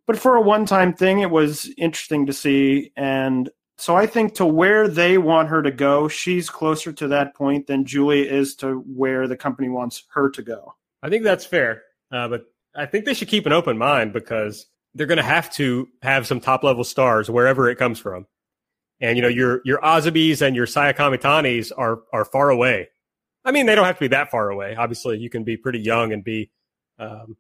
But for a one-time thing it was interesting to see. And so i think to where they want her to go she's closer to that point than julie is to where the company wants her to go i think that's fair uh, but i think they should keep an open mind because they're going to have to have some top level stars wherever it comes from and you know your your Azumis and your Sayakamitani's are are far away. I mean, they don't have to be that far away. Obviously, you can be pretty young and be um,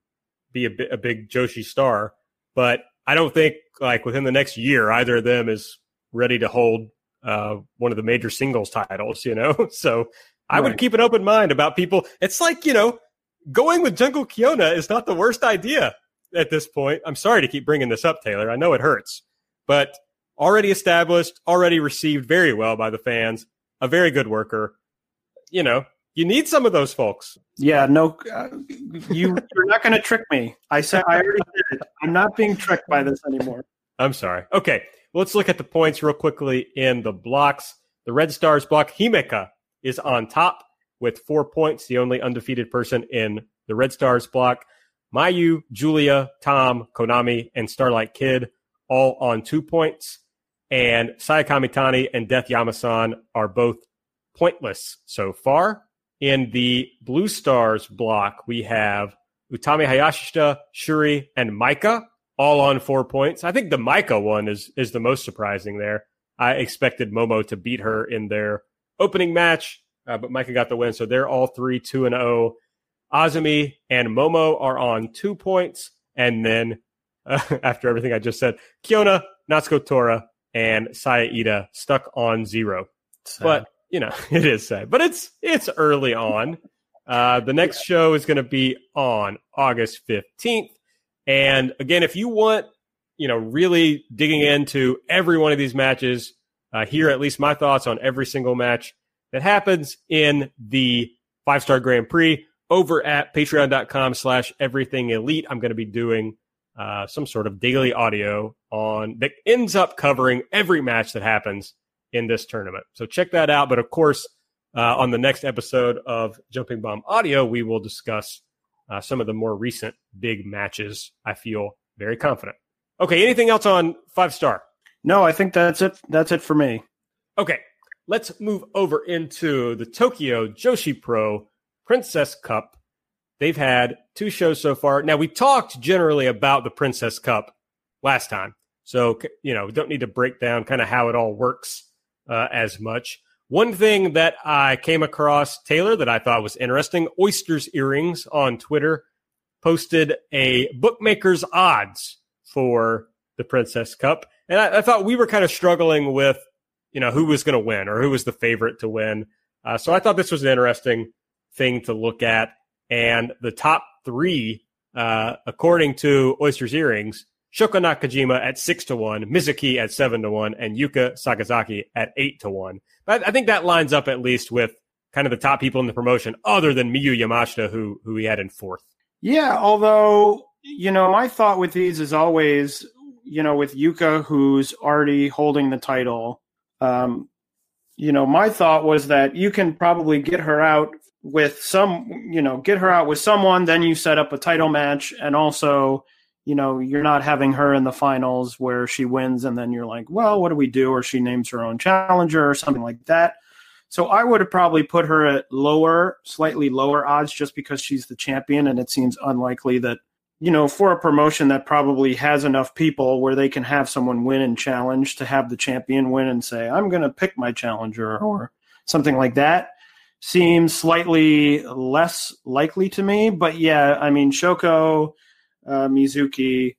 be a, a big Joshi star, but I don't think like within the next year either of them is ready to hold uh, one of the major singles titles. You know, so I right. would keep an open mind about people. It's like you know, going with Jungle Kyona is not the worst idea at this point. I'm sorry to keep bringing this up, Taylor. I know it hurts, but already established, already received very well by the fans, a very good worker. You know, you need some of those folks. Yeah, no, uh, you you're not going to trick me. I said I already did it. I'm not being tricked by this anymore. I'm sorry. Okay, let's look at the points real quickly in the blocks. The Red Stars block, Himeka is on top with four points, the only undefeated person in the Red Stars block. Mayu, Giulia, Tam, Konami, and Starlight Kid all on two points. And Saya Kamitani and Death Yamasan are both pointless so far. In the Blue Stars block, we have Utami Hayashishita, Syuri, and Maika all on four points. I think the Maika one is is the most surprising there. I expected Momo to beat her in their opening match, uh, but Maika got the win. So they're all three, two and zero. Oh. Azumi and Momo are on two points, and then uh, after everything I just said, Kyona, Natsuko Tora, and Saya stuck on zero. Sad. But you know, it is sad. But it's it's early on. Uh, the next show is going to be on August fifteenth. And again, if you want, you know, really digging into every one of these matches, uh, hear at least my thoughts on every single match that happens in the five star Grand Prix over at patreon.com slash everything elite. I'm going to be doing uh, some sort of daily audio on that ends up covering every match that happens in this tournament. So check that out. But of course, uh, on the next episode of Jumping Bomb Audio, we will discuss uh, some of the more recent big matches. I feel very confident. Okay, anything else on five star? No, I think that's it. That's it for me. Okay, let's move over into the Tokyo Joshi Pro Princess Cup They've had two shows so far. Now, we talked generally about the Princess Cup last time. So, you know, we don't need to break down kind of how it all works uh, as much. One thing that I came across, Taylor, that I thought was interesting Oysters Earrings on Twitter posted a bookmaker's odds for the Princess Cup. And I, I thought we were kind of struggling with, you know, who was going to win or who was the favorite to win. Uh, so I thought this was an interesting thing to look at. And the top three, uh, according to Oyster's Earrings, Shoko Nakajima at six to one, Mizuki at seven to one, and Yuka Sakazaki at eight to one. But I think that lines up at least with kind of the top people in the promotion, other than Miyu Yamashita, who who he had in fourth. Yeah, although you know, my thought with these is always, you know, with Yuka, who's already holding the title, um, you know, my thought was that you can probably get her out with some, you know, get her out with someone, then you set up a title match, and also, you know, you're not having her in the finals where she wins, and then you're like, well, what do we do? Or she names her own challenger or something like that. So I would have probably put her at lower, slightly lower odds just because she's the champion, and it seems unlikely that you know, for a promotion that probably has enough people where they can have someone win and challenge to have the champion win and say, I'm going to pick my challenger or something like that seems slightly less likely to me. But yeah, I mean, Shoko, uh, Mizuki,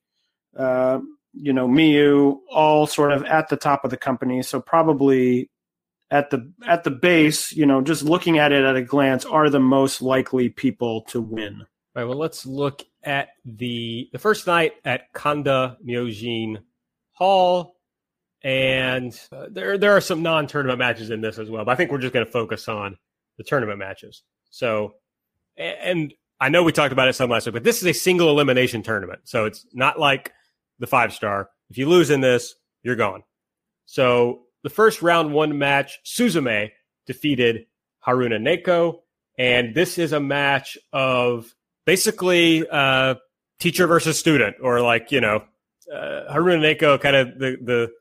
uh, you know, Miyu, all sort of at the top of the company. So probably at the at the base, you know, just looking at it at a glance, are the most likely people to win. All right, well, let's look at the the first night at Kanda Myojin Hall, and uh, there there are some non tournament matches in this as well. But I think we're just going to focus on the tournament matches. So, and I know we talked about it some last week, but this is a single elimination tournament, so it's not like the five star. If you lose in this, you're gone. So the first round one match, Suzume defeated Haruna Neko, and this is a match of basically uh, teacher versus student, or like you know, uh, Haruna Neko kind of the the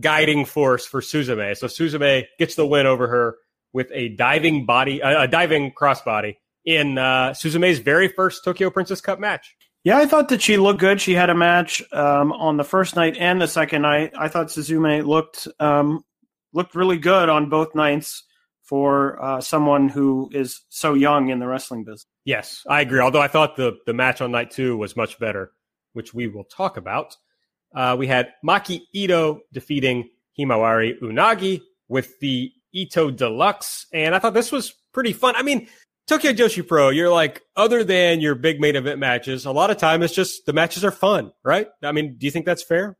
guiding force for Suzume. So Suzume gets the win over her with a diving body, uh, a diving crossbody in uh, Suzume's very first Tokyo Princess Cup match. Yeah, I thought that she looked good. She had a match um, on the first night and the second night. I thought Suzume looked um, looked really good on both nights for uh, someone who is so young in the wrestling business. Yes, I agree. Although I thought the the match on night two was much better, which we will talk about. Uh, we had Maki Ito defeating Himawari Unagi with the Ito Deluxe, and I thought this was pretty fun. I mean, Tokyo Joshi Pro, you're like, other than your big main event matches, a lot of time it's just the matches are fun, right? I mean, do you think that's fair?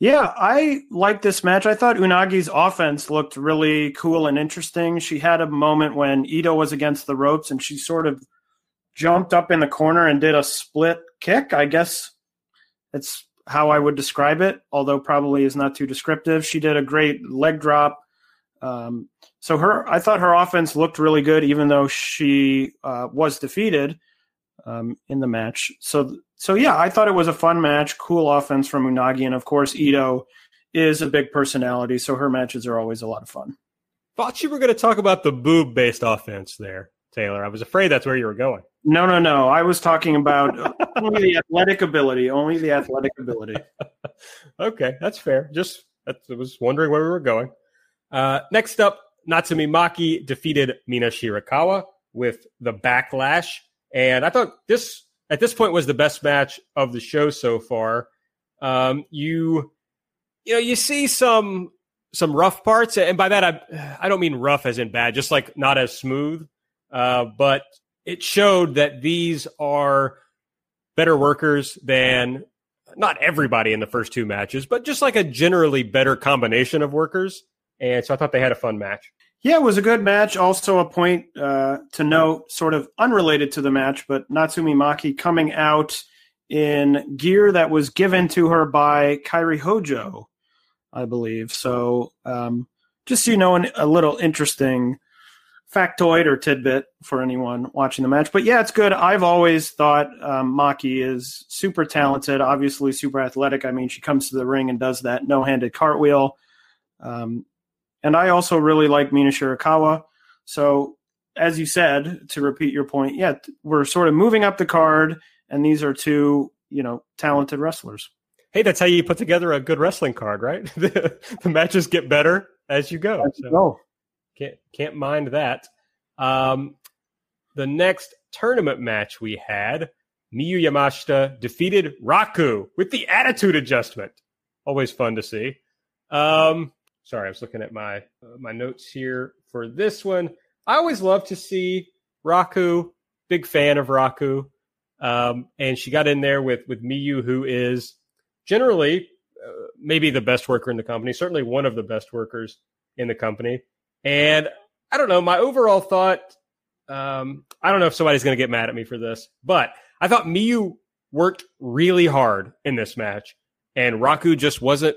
Yeah, I like this match. I thought Unagi's offense looked really cool and interesting. She had a moment when Ito was against the ropes and she sort of jumped up in the corner and did a split kick. I guess it's how I would describe it, although probably is not too descriptive. She did a great leg drop. Um, so her, I thought her offense looked really good, even though she uh, was defeated um, in the match. So so yeah, I thought it was a fun match, cool offense from Unagi, and of course Ito is a big personality, so her matches are always a lot of fun. Thought you were going to talk about the boob based offense there, Taylor. I was afraid that's where you were going. No, no, no. I was talking about only the athletic ability, only the athletic ability. okay, that's fair. Just I was wondering where we were going. Uh, next up, Natsumi Maki defeated Mina Shirakawa with the backlash. And I thought this at this point was the best match of the show so far. Um, you you know you see some some rough parts, and by that I I don't mean rough as in bad, just like not as smooth. Uh, but it showed that these are better workers than not everybody in the first two matches, but just like a generally better combination of workers. And so I thought they had a fun match. Yeah, it was a good match. Also, a point uh, to note, sort of unrelated to the match, but Natsumi Maki coming out in gear that was given to her by Kairi Hojo, I believe. So, um, just so you know, an, a little interesting factoid or tidbit for anyone watching the match. But yeah, it's good. I've always thought um, Maki is super talented, obviously super athletic. I mean, she comes to the ring and does that no handed cartwheel. Um, and I also really like Mina Shirakawa. So, as you said, to repeat your point, yeah, we're sort of moving up the card, and these are two, you know, talented wrestlers. Hey, that's how you put together a good wrestling card, right? the, the matches get better as you go. As you so go. Can't can't mind that. Um, the next tournament match we had, Miyu Yamashita defeated Raku with the attitude adjustment. Always fun to see. Um, sorry, I was looking at my uh, my notes here for this one. I always love to see Raku. Big fan of Raku, um, and she got in there with with Miyu, who is generally uh, maybe the best worker in the company, certainly one of the best workers in the company. And I don't know, my overall thought. Um, I don't know if somebody's going to get mad at me for this, but I thought Miyu worked really hard in this match, and Raku just wasn't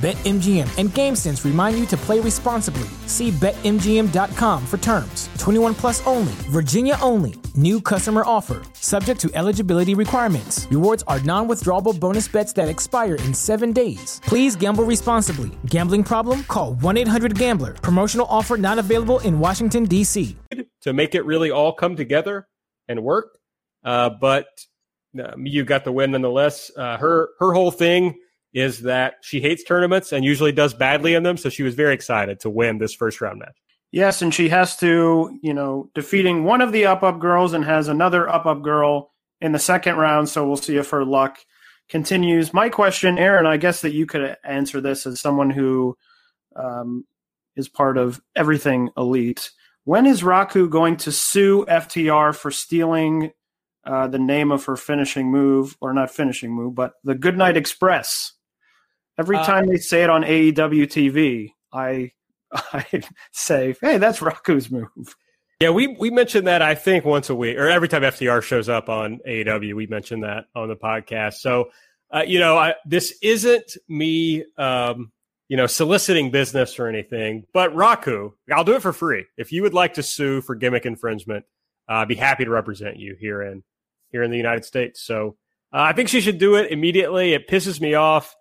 BetMGM and GameSense remind you to play responsibly. See BetMGM.com for terms. 21 plus only, Virginia only. New customer offer, subject to eligibility requirements. Rewards are non withdrawable bonus bets that expire in seven days. Please gamble responsibly. Gambling problem? Call 1 800 Gambler. Promotional offer not available in Washington, D.C. To make it really all come together and work. Uh, but uh, you got the win nonetheless. Uh, her her whole thing is that she hates tournaments and usually does badly in them. So she was very excited to win this first round match. Yes, and she has to, you know, defeating one of the up up girls and has another up up girl in the second round. So we'll see if her luck continues. My question, Aaron, I guess that you could answer this as someone who um, is part of everything elite. When is Raku going to sue FTR for stealing uh, the name of her finishing move, or not finishing move, but the Goodnight Express? Every Uh, time they say it on AEW TV, I I say, "Hey, that's Raku's move." Yeah, we we mentioned that I think once a week, or every time FTR shows up on AEW, we mention that on the podcast. So, uh, you know, I, this isn't me, um, you know, soliciting business or anything. But Raku, I'll do it for free. If you would like to sue for gimmick infringement, uh, I'd be happy to represent you here in here in the United States. So, uh, I think she should do it immediately. It pisses me off.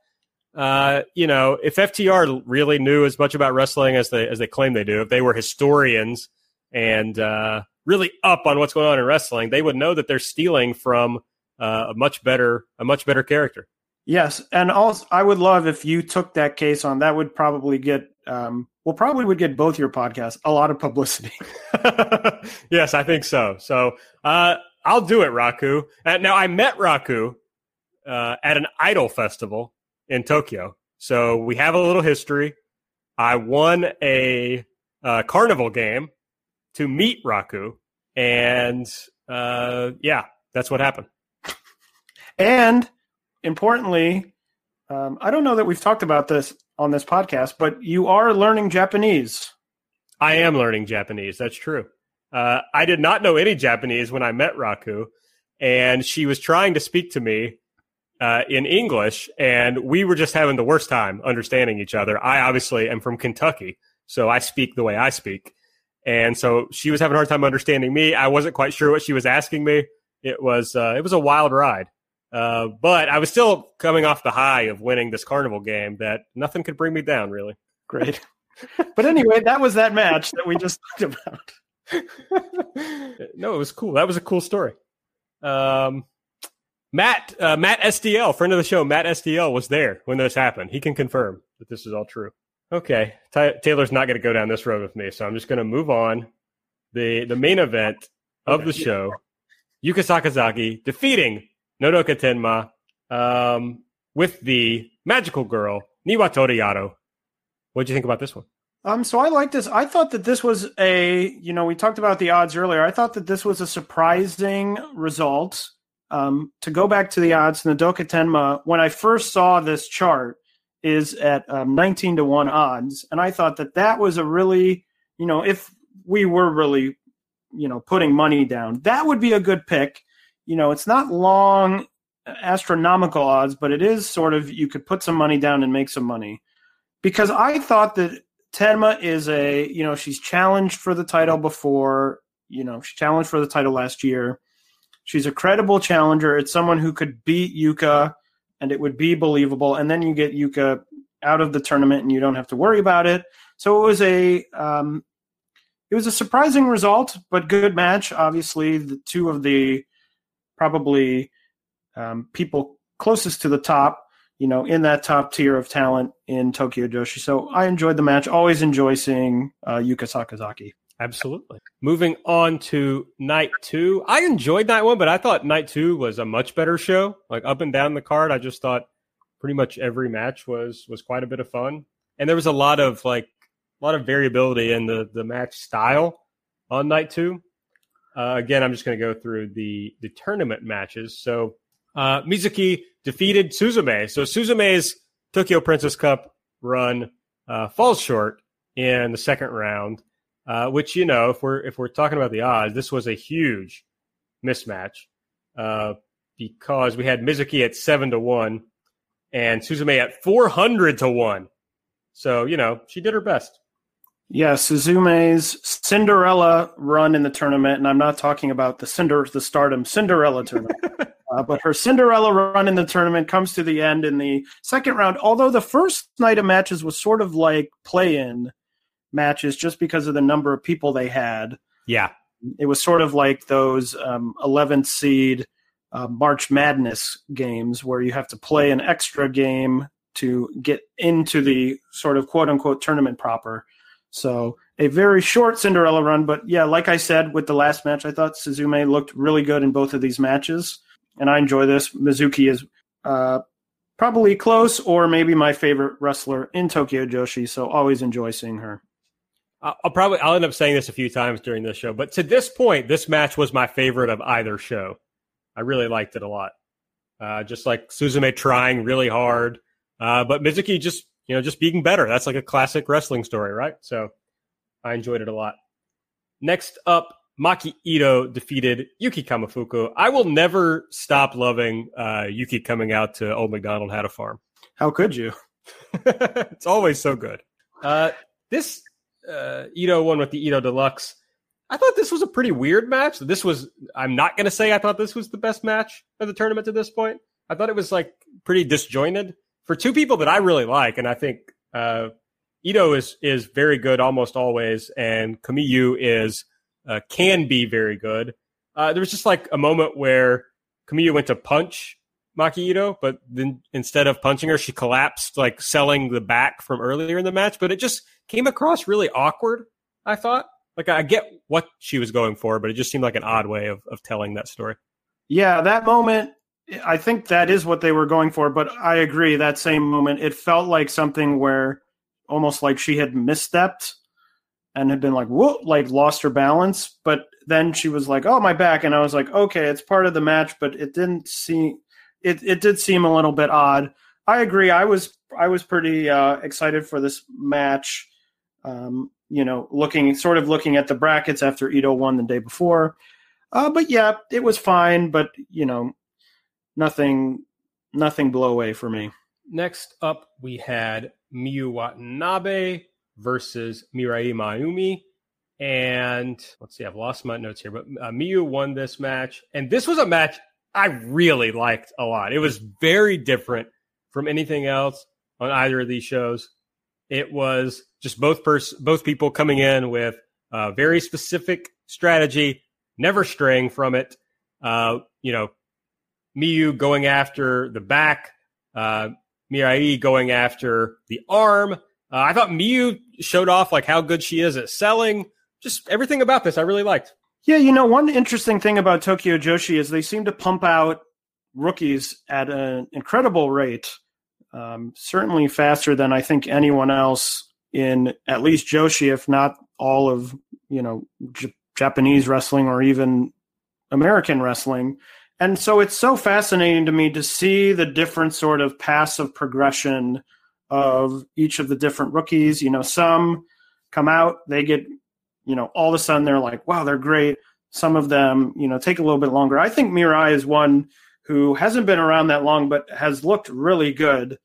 Uh, you know, if FTR really knew as much about wrestling as they as they claim they do, if they were historians and uh, really up on what's going on in wrestling, they would know that they're stealing from uh, a much better a much better character. Yes, and also I would love if you took that case on. That would probably get um, well, probably would get both your podcasts a lot of publicity. yes, I think so. So uh, I'll do it, Raku. Uh, now I met Raku uh, at an idol festival in Tokyo, so we have a little history. I won a uh, carnival game to meet Raku, and uh, yeah, that's what happened. And importantly, um, I don't know that we've talked about this on this podcast, but you are learning Japanese. I am learning Japanese. That's true. Uh, I did not know any Japanese when I met Raku, and she was trying to speak to me uh, in English, and we were just having the worst time understanding each other. I obviously am from Kentucky, so I speak the way I speak. And so she was having a hard time understanding me. I wasn't quite sure what she was asking me. It was uh, it was a wild ride. Uh, but I was still coming off the high of winning this carnival game that nothing could bring me down, really. Great. but anyway, that was that match that we just talked about. no, it was cool. That was a cool story. Um, Matt, uh, Matt SDL, friend of the show, Matt SDL was there when this happened. He can confirm that this is all true. Okay, Ty- Taylor's not going to go down this road with me, so I'm just going to move on. the The main event of the show, Yuka Sakazaki defeating Nodoka Tenma um, with the magical girl Niwa Toriyato. What do you think about this one? Um, so I like this. I thought that this was a, you know, we talked about the odds earlier. I thought that this was a surprising result. Um, to go back to the odds, in the Tenma, when I first saw this chart, is at um, 19 to 1 odds. And I thought that that was a really, you know, if we were really, you know, putting money down, that would be a good pick. You know, it's not long astronomical odds, but it is sort of, you could put some money down and make some money. Because I thought that Tenma is a, you know, she's challenged for the title before, you know, she challenged for the title last year. She's a credible challenger. It's someone who could beat Yuka and it would be believable. And then you get Yuka out of the tournament and you don't have to worry about it. So it was a, um, it was a surprising result, but good match. Obviously, the two of the probably um, people closest to the top, you know, in that top tier of talent in Tokyo Joshi. So I enjoyed the match. Always enjoy seeing uh, Yuka Sakazaki. Absolutely. Moving on to night two. I enjoyed night one, but I thought night two was a much better show. Like up and down the card, I just thought pretty much every match was was quite a bit of fun. And there was a lot of like a lot of variability in the the match style on night two. Uh, again, I'm just going to go through the the tournament matches. So uh, Mizuki defeated Suzume. So Suzume's Tokyo Princess Cup run uh, falls short in the second round uh, which you know, if we're if we're talking about the odds, this was a huge mismatch uh, because we had Mizuki at seven to one and Suzume at four hundred to one. So you know, she did her best. Yeah, Suzume's Cinderella run in the tournament, and I'm not talking about the Cinder, the Stardom Cinderella tournament, uh, but her Cinderella run in the tournament comes to the end in the second round. Although the first night of matches was sort of like play-in, matches just because of the number of people they had. Yeah. It was sort of like those um, 11th seed uh, March Madness games where you have to play an extra game to get into the sort of quote unquote tournament proper. So a very short Cinderella run, but yeah, like I said with the last match, I thought Suzume looked really good in both of these matches, and I enjoy this. Mizuki is uh, probably close, or maybe my favorite wrestler in Tokyo Joshi, so always enjoy seeing her. I'll probably I'll end up saying this a few times during this show, but to this point, this match was my favorite of either show. I really liked it a lot. Uh, just like Suzume trying really hard, uh, but Mizuki just you know just being better. That's like a classic wrestling story, right? So I enjoyed it a lot. Next up, Maki Ito defeated Yuki Kamifuku. I will never stop loving uh, Yuki coming out to Old McDonald Had a Farm. How could you? it's always so good. Uh, this uh, Ito won with the Ito Deluxe. I thought this was a pretty weird match. This was, I'm not going to say I thought this was the best match of the tournament to this point. I thought it was like pretty disjointed for two people that I really like. And I think, uh, Ito is, is very good almost always. And Kamiyu is, uh, can be very good. Uh, there was just like a moment where Kamiyu went to punch Maki Ito, but then instead of punching her, she collapsed, like selling the back from earlier in the match. But it just came across really awkward. I thought, like, I get what she was going for, but it just seemed like an odd way of of telling that story. Yeah, that moment, I think that is what they were going for. But I agree, that same moment, it felt like something where almost like she had misstepped and had been like, whoa, like lost her balance. But then she was like, oh, my back. And I was like, okay, it's part of the match, but it didn't seem it, it did seem a little bit odd. I agree. I was I was pretty uh, excited for this match. Um, you know, looking sort of looking at the brackets after Ito won the day before. Uh, but yeah, it was fine. But you know, nothing nothing blow away for me. Next up, we had Miu Watanabe versus Mirai Maiumi. And let's see, I've lost my notes here, but uh, Miyu won this match. And this was a match I really liked a lot. It was very different from anything else on either of these shows. It was just both pers- both people coming in with a very specific strategy, never straying from it. Uh, you know, Miyu going after the back, uh, Mirai going after the arm. Uh, I thought Miyu showed off like how good she is at selling. Just everything about this I really liked. Yeah, you know, one interesting thing about Tokyo Joshi is they seem to pump out rookies at an incredible rate, um, certainly faster than I think anyone else in at least Joshi, if not all of you know J- Japanese wrestling or even American wrestling. And so it's so fascinating to me to see the different sort of passive progression of each of the different rookies. You know, some come out, they get you know, all of a sudden they're like, wow, they're great. Some of them, you know, take a little bit longer. I think Mirai is one who hasn't been around that long, but has looked really good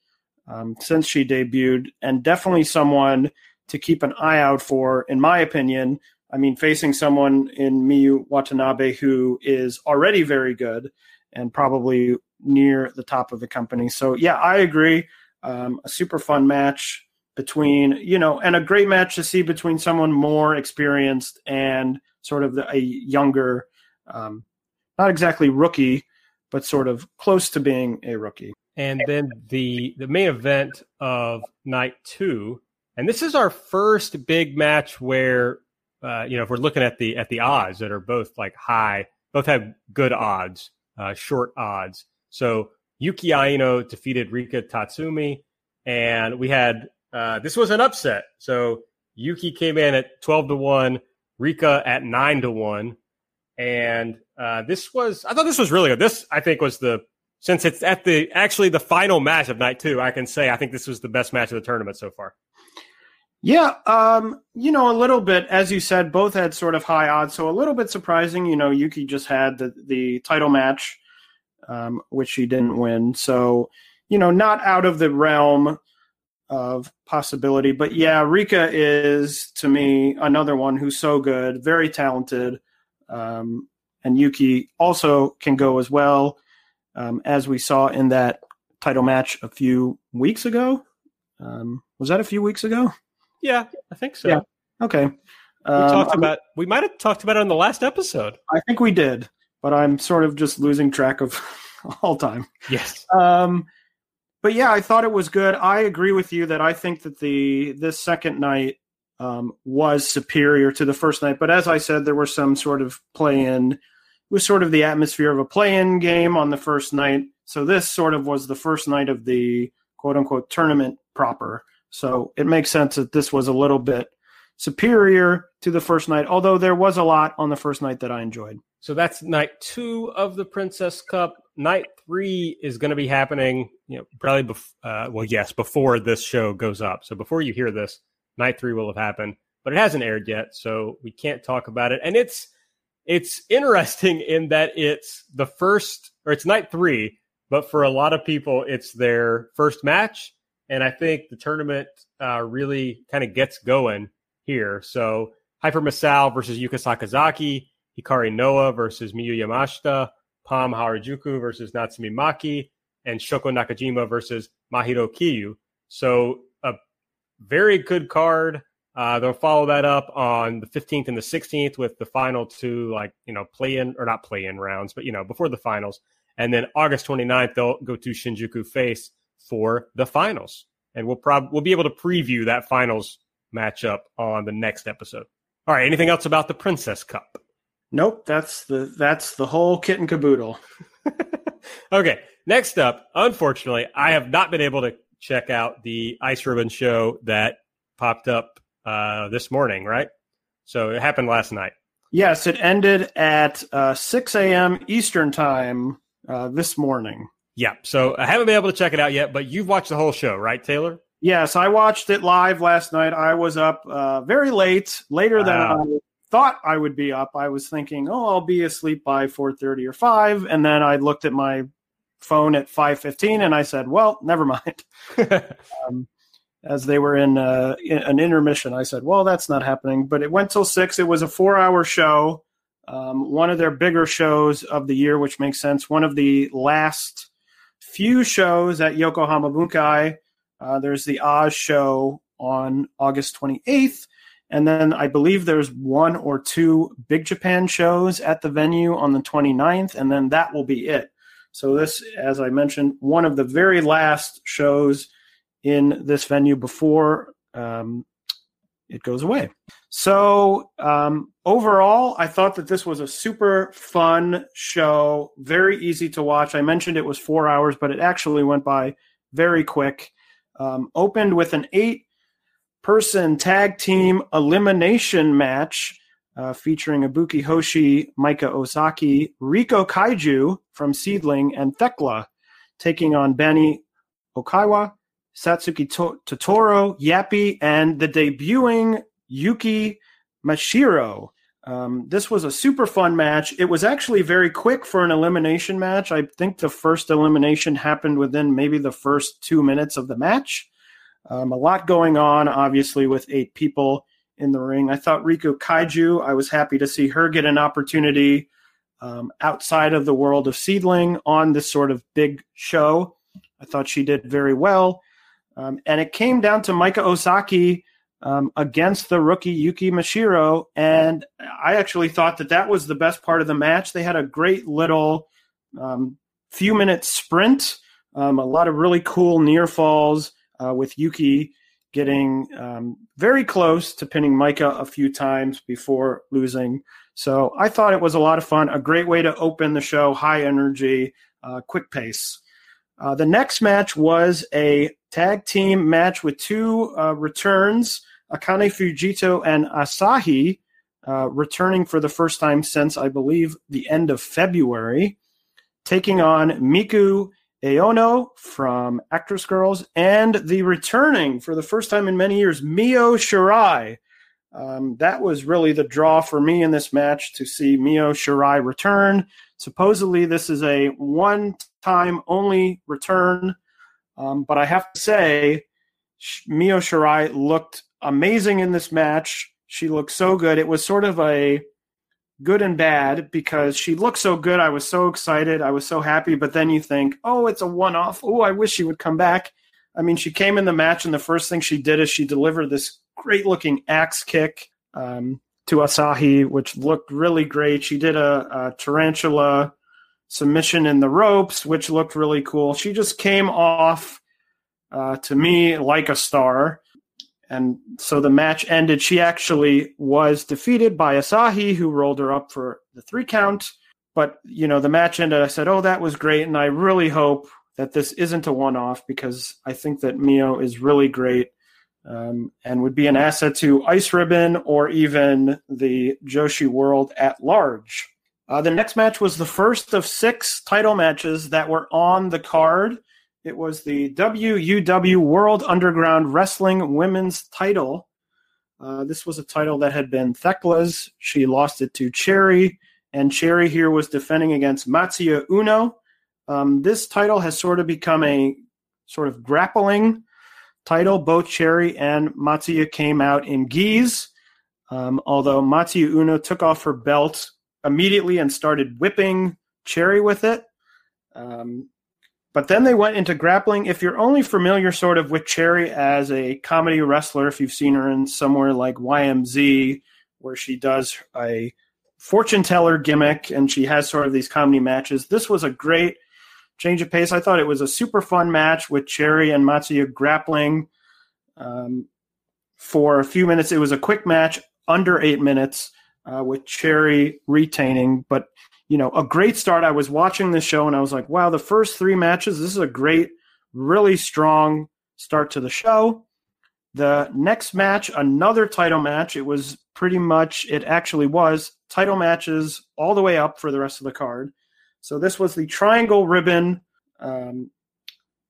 um, since she debuted, and definitely someone to keep an eye out for, in my opinion. I mean, facing someone in Miu Watanabe who is already very good and probably near the top of the company. So, yeah, I agree. Um, a super fun match between you know and a great match to see between someone more experienced and sort of the, a younger um, not exactly rookie but sort of close to being a rookie and then the the main event of night two, and this is our first big match where uh, you know if we're looking at the at the odds that are both like high, both have good odds, uh, short odds. So Yuki Aino defeated Rika Tatsumi, and we had uh, this was an upset. So Yuki came in at twelve to one, Rika at nine to one, and uh, this was I thought this was really good. This I think was the since it's at the actually the final match of night two. I can say I think this was the best match of the tournament so far. Yeah, um, you know, a little bit, as you said, both had sort of high odds, so a little bit surprising. You know, Yuki just had the, the title match, um, which she didn't win. So, you know, not out of the realm of possibility. But yeah, Rika is, to me, another one who's so good, very talented. Um, and Yuki also can go as well, um, as we saw in that title match a few weeks ago. Um, was that a few weeks ago? Yeah, I think so. Yeah. Okay. We talked about we might have talked about it on the last episode. I think we did, but I'm sort of just losing track of all time. Yes. Um, but yeah, I thought it was good. I agree with you that I think that the this second night um, was superior to the first night. But as I said, there were some sort of play in. Was sort of the atmosphere of a play in game on the first night. So this sort of was the first night of the quote unquote tournament proper. So it makes sense that this was a little bit superior to the first night, although there was a lot on the first night that I enjoyed. So that's night two of the Princess Cup. Night three is going to be happening, you know, probably bef- uh, well, yes, before this show goes up. So before you hear this, night three will have happened, but it hasn't aired yet, so we can't talk about it. And it's it's interesting in that it's the first or it's night three, but for a lot of people, it's their first match and I think the tournament uh, really kind of gets going here. So Hyper Misao versus Yuka Sakazaki, Hikari Noa versus Miyu Yamashita, Pam Harajuku versus Natsumi Maki, and Shoko Nakajima versus Mahiro Kiryu. So a very good card. Uh, they'll follow that up on the 15th and the 16th with the final two, like, you know, play in or not play in rounds, but, you know, before the finals. And then August 29th, they'll go to Shinjuku Face for the finals. And we'll probably we'll be able to preview that finals matchup on the next episode. All right, anything else about the Princess Cup? Nope, that's the that's the whole kit and caboodle. okay, next up, unfortunately, I have not been able to check out the Ice Ribbon show that popped up uh, this morning, right? So it happened last night. Yes, it ended at uh, 6 a.m. Eastern time uh, this morning. Yeah. So I haven't been able to check it out yet, but you've watched the whole show, right, Taylor? Yes, I watched it live last night. I was up uh, very late, later than Wow. I thought I would be up. I was thinking, oh, I'll be asleep by 4:30 or 5, and then I looked at my phone at 5:15 and I said, well, never mind. um, as they were in, uh, in an intermission, I said, well, that's not happening. But it went till 6. It was a 4-hour show. Um, one of their bigger shows of the year, which makes sense. One of the last few shows at Yokohama Bunkai. Uh, there's the Oz show on August 28th. And then I believe there's one or two Big Japan shows at the venue on the 29th, and then that will be it. So, this, as I mentioned, one of the very last shows in this venue before um, it goes away. So, um, overall, I thought that this was a super fun show, very easy to watch. I mentioned it was four hours, but it actually went by very quick. Um, opened with an eight person tag team elimination match uh, featuring Ibuki Hoshi, Maika Ozaki, Riko Kaiju from Seadlinnng, and Thekla taking on Banny Oikawa, Satsuki to- Totoro, Yappy, and the debuting Yuki Mashiro. Um, this was a super fun match. It was actually very quick for an elimination match. I think the first elimination happened within maybe the first two minutes of the match. Um, a lot going on, obviously, with eight people in the ring. I thought Riko Kaiju, I was happy to see her get an opportunity um, outside of the world of Seadlinnng on this sort of big show. I thought she did very well. Um, and it came down to Maika Ozaki um, against the rookie Yuki Mashiro. And I actually thought that that was the best part of the match. They had a great little um, few minute sprint Um, a lot of really cool near falls uh, with Yuki getting um, very close to pinning Maika a few times before losing. So I thought it was a lot of fun, a great way to open the show, high energy, uh, quick pace. Uh, the next match was a tag team match with two uh, returns Akane Fujita and Asahi, uh, returning for the first time since, I believe, the end of February, taking on Miku Aono from ActWres Girl'z and the returning for the first time in many years, Mio Shirai. Um, that was really the draw for me in this match to see Mio Shirai return. Supposedly, this is a one time only return, um, but I have to say, Mio Shirai looked amazing in this match. She looked so good. It was sort of a good and bad because she looked so good. I was so excited. I was so happy. But then you think, oh, it's a one off. Oh, I wish she would come back. I mean, she came in the match, and the first thing she did is she delivered this great looking axe kick um, to Asahi, which looked really great. She did a, a tarantula submission in the ropes, which looked really cool. She just came off uh, to me like a star. And so the match ended. She actually was defeated by Asahi, who rolled her up for the three count. But, you know, the match ended. I said, oh, that was great. And I really hope that this isn't a one off because I think that Mio is really great um, and would be an asset to Ice Ribbon or even the Joshi world at large. Uh, the next match was the first of six title matches that were on the card. It was the WUW World Underground Wrestling Women's title. Uh, this was a title that had been Thekla's. She lost it to Cherry, and Cherry here was defending against Matsuya Uno. Um, this title has sort of become a sort of grappling title. Both Cherry and Matsuya came out in geese, um, although Matsuya Uno took off her belt immediately and started whipping Cherry with it. Um, but then they went into grappling. If you're only familiar sort of with Cherry as a comedy wrestler, if you've seen her in somewhere like YMZ, where she does a fortune teller gimmick and she has sort of these comedy matches, this was a great change of pace. I thought it was a super fun match with Cherry and Matsuya grappling um, for a few minutes. It was a quick match, under eight minutes, uh, with Cherry retaining. But you know, a great start. I was watching the show and I was like, wow, the first three matches, this is a great, really strong start to the show. The next match, another title match. It was pretty much, it actually was title matches all the way up for the rest of the card. So this was the Triangle Ribbon um,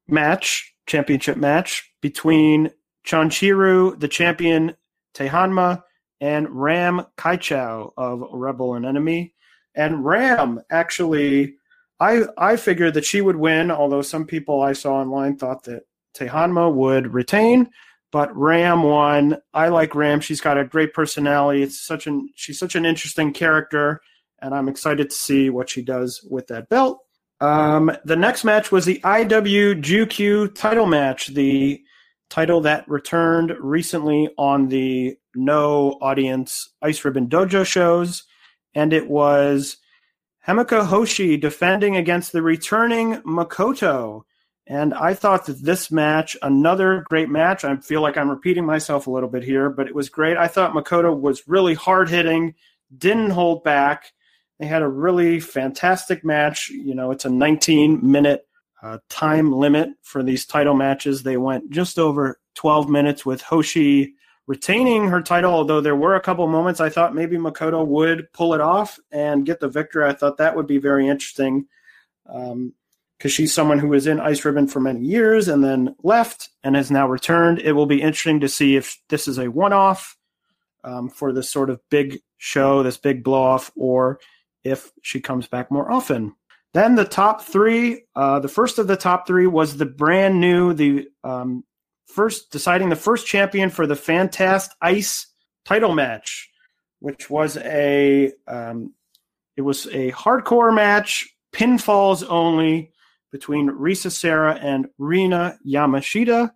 match, championship match between Chanchiru, the champion Tae Honma, and Ram Kaichou of Rebel and Enemy. And Ram actually, I I figured that she would win, although some people I saw online thought that Tae Honma would retain. But Ram won. I like Ram. She's got a great personality. It's such an she's such an interesting character, and I'm excited to see what she does with that belt. Um, the next match was the IWGQ title match, the title that returned recently on the no audience Ice Ribbon Dojo shows and it was Himeka Hoshi defending against the returning Makoto. And I thought that this match, another great match. I feel like I'm repeating myself a little bit here, but it was great. I thought Makoto was really hard hitting, didn't hold back. They had a really fantastic match. You know, it's a 19 minute uh, time limit for these title matches. They went just over 12 minutes with Hoshi retaining her title, although there were a couple moments I thought maybe Makoto would pull it off and get the victory. I thought that would be very interesting because um, she's someone who was in Ice Ribbon for many years and then left and has now returned. It will be interesting to see if this is a one off um, for this sort of big show, this big blow off, or if she comes back more often. Then the top three, uh, the first of the top three was the brand new, the um, first deciding the first champion for the Fantast Ice title match, which was a um, it was a hardcore match, pinfalls only between Risa Sera and Rina Yamashita.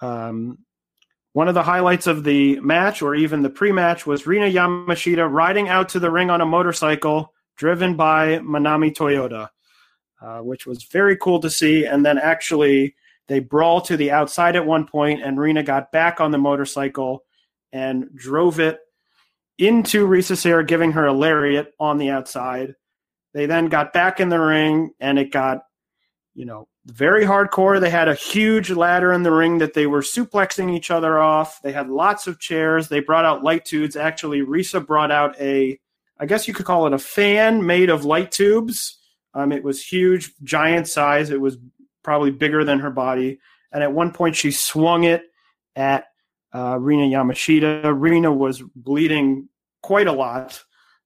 Um, one of the highlights of the match, or even the pre-match, was Rina Yamashita riding out to the ring on a motorcycle driven by Manami Toyota. uh, which was very cool to see. And then actually, they brawl to the outside at one point, and Rena got back on the motorcycle and drove it into Risa Sera, giving her a lariat on the outside. They then got back in the ring, and it got, you know, very hardcore. They had a huge ladder in the ring that they were suplexing each other off. They had lots of chairs. They brought out light tubes. Actually, Risa brought out a, I guess you could call it a fan made of light tubes. Um, it was huge, giant size. It was probably bigger than her body. And at one point, she swung it at uh, Rina Yamashita. Rina was bleeding quite a lot.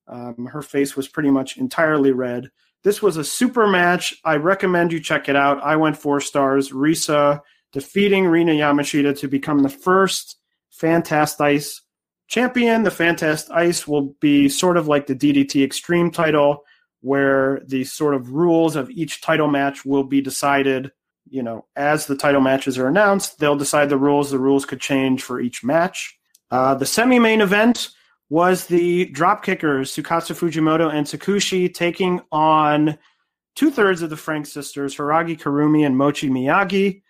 Um, her face was pretty much entirely red. This was a super match. I recommend you check it out. I went four stars. Risa defeating Rina Yamashita to become the first FantastICE champion. The FantastICE will be sort of like the DDT Extreme title, where the sort of rules of each title match will be decided. You know, as the title matches are announced, they'll decide the rules. The rules could change for each match. Uh, the semi main event was the drop kickers, Tsukasa Fujimoto and Tsukushi, taking on two thirds of the Frank sisters, Hiiragi Kurumi and Mochi Miyagi.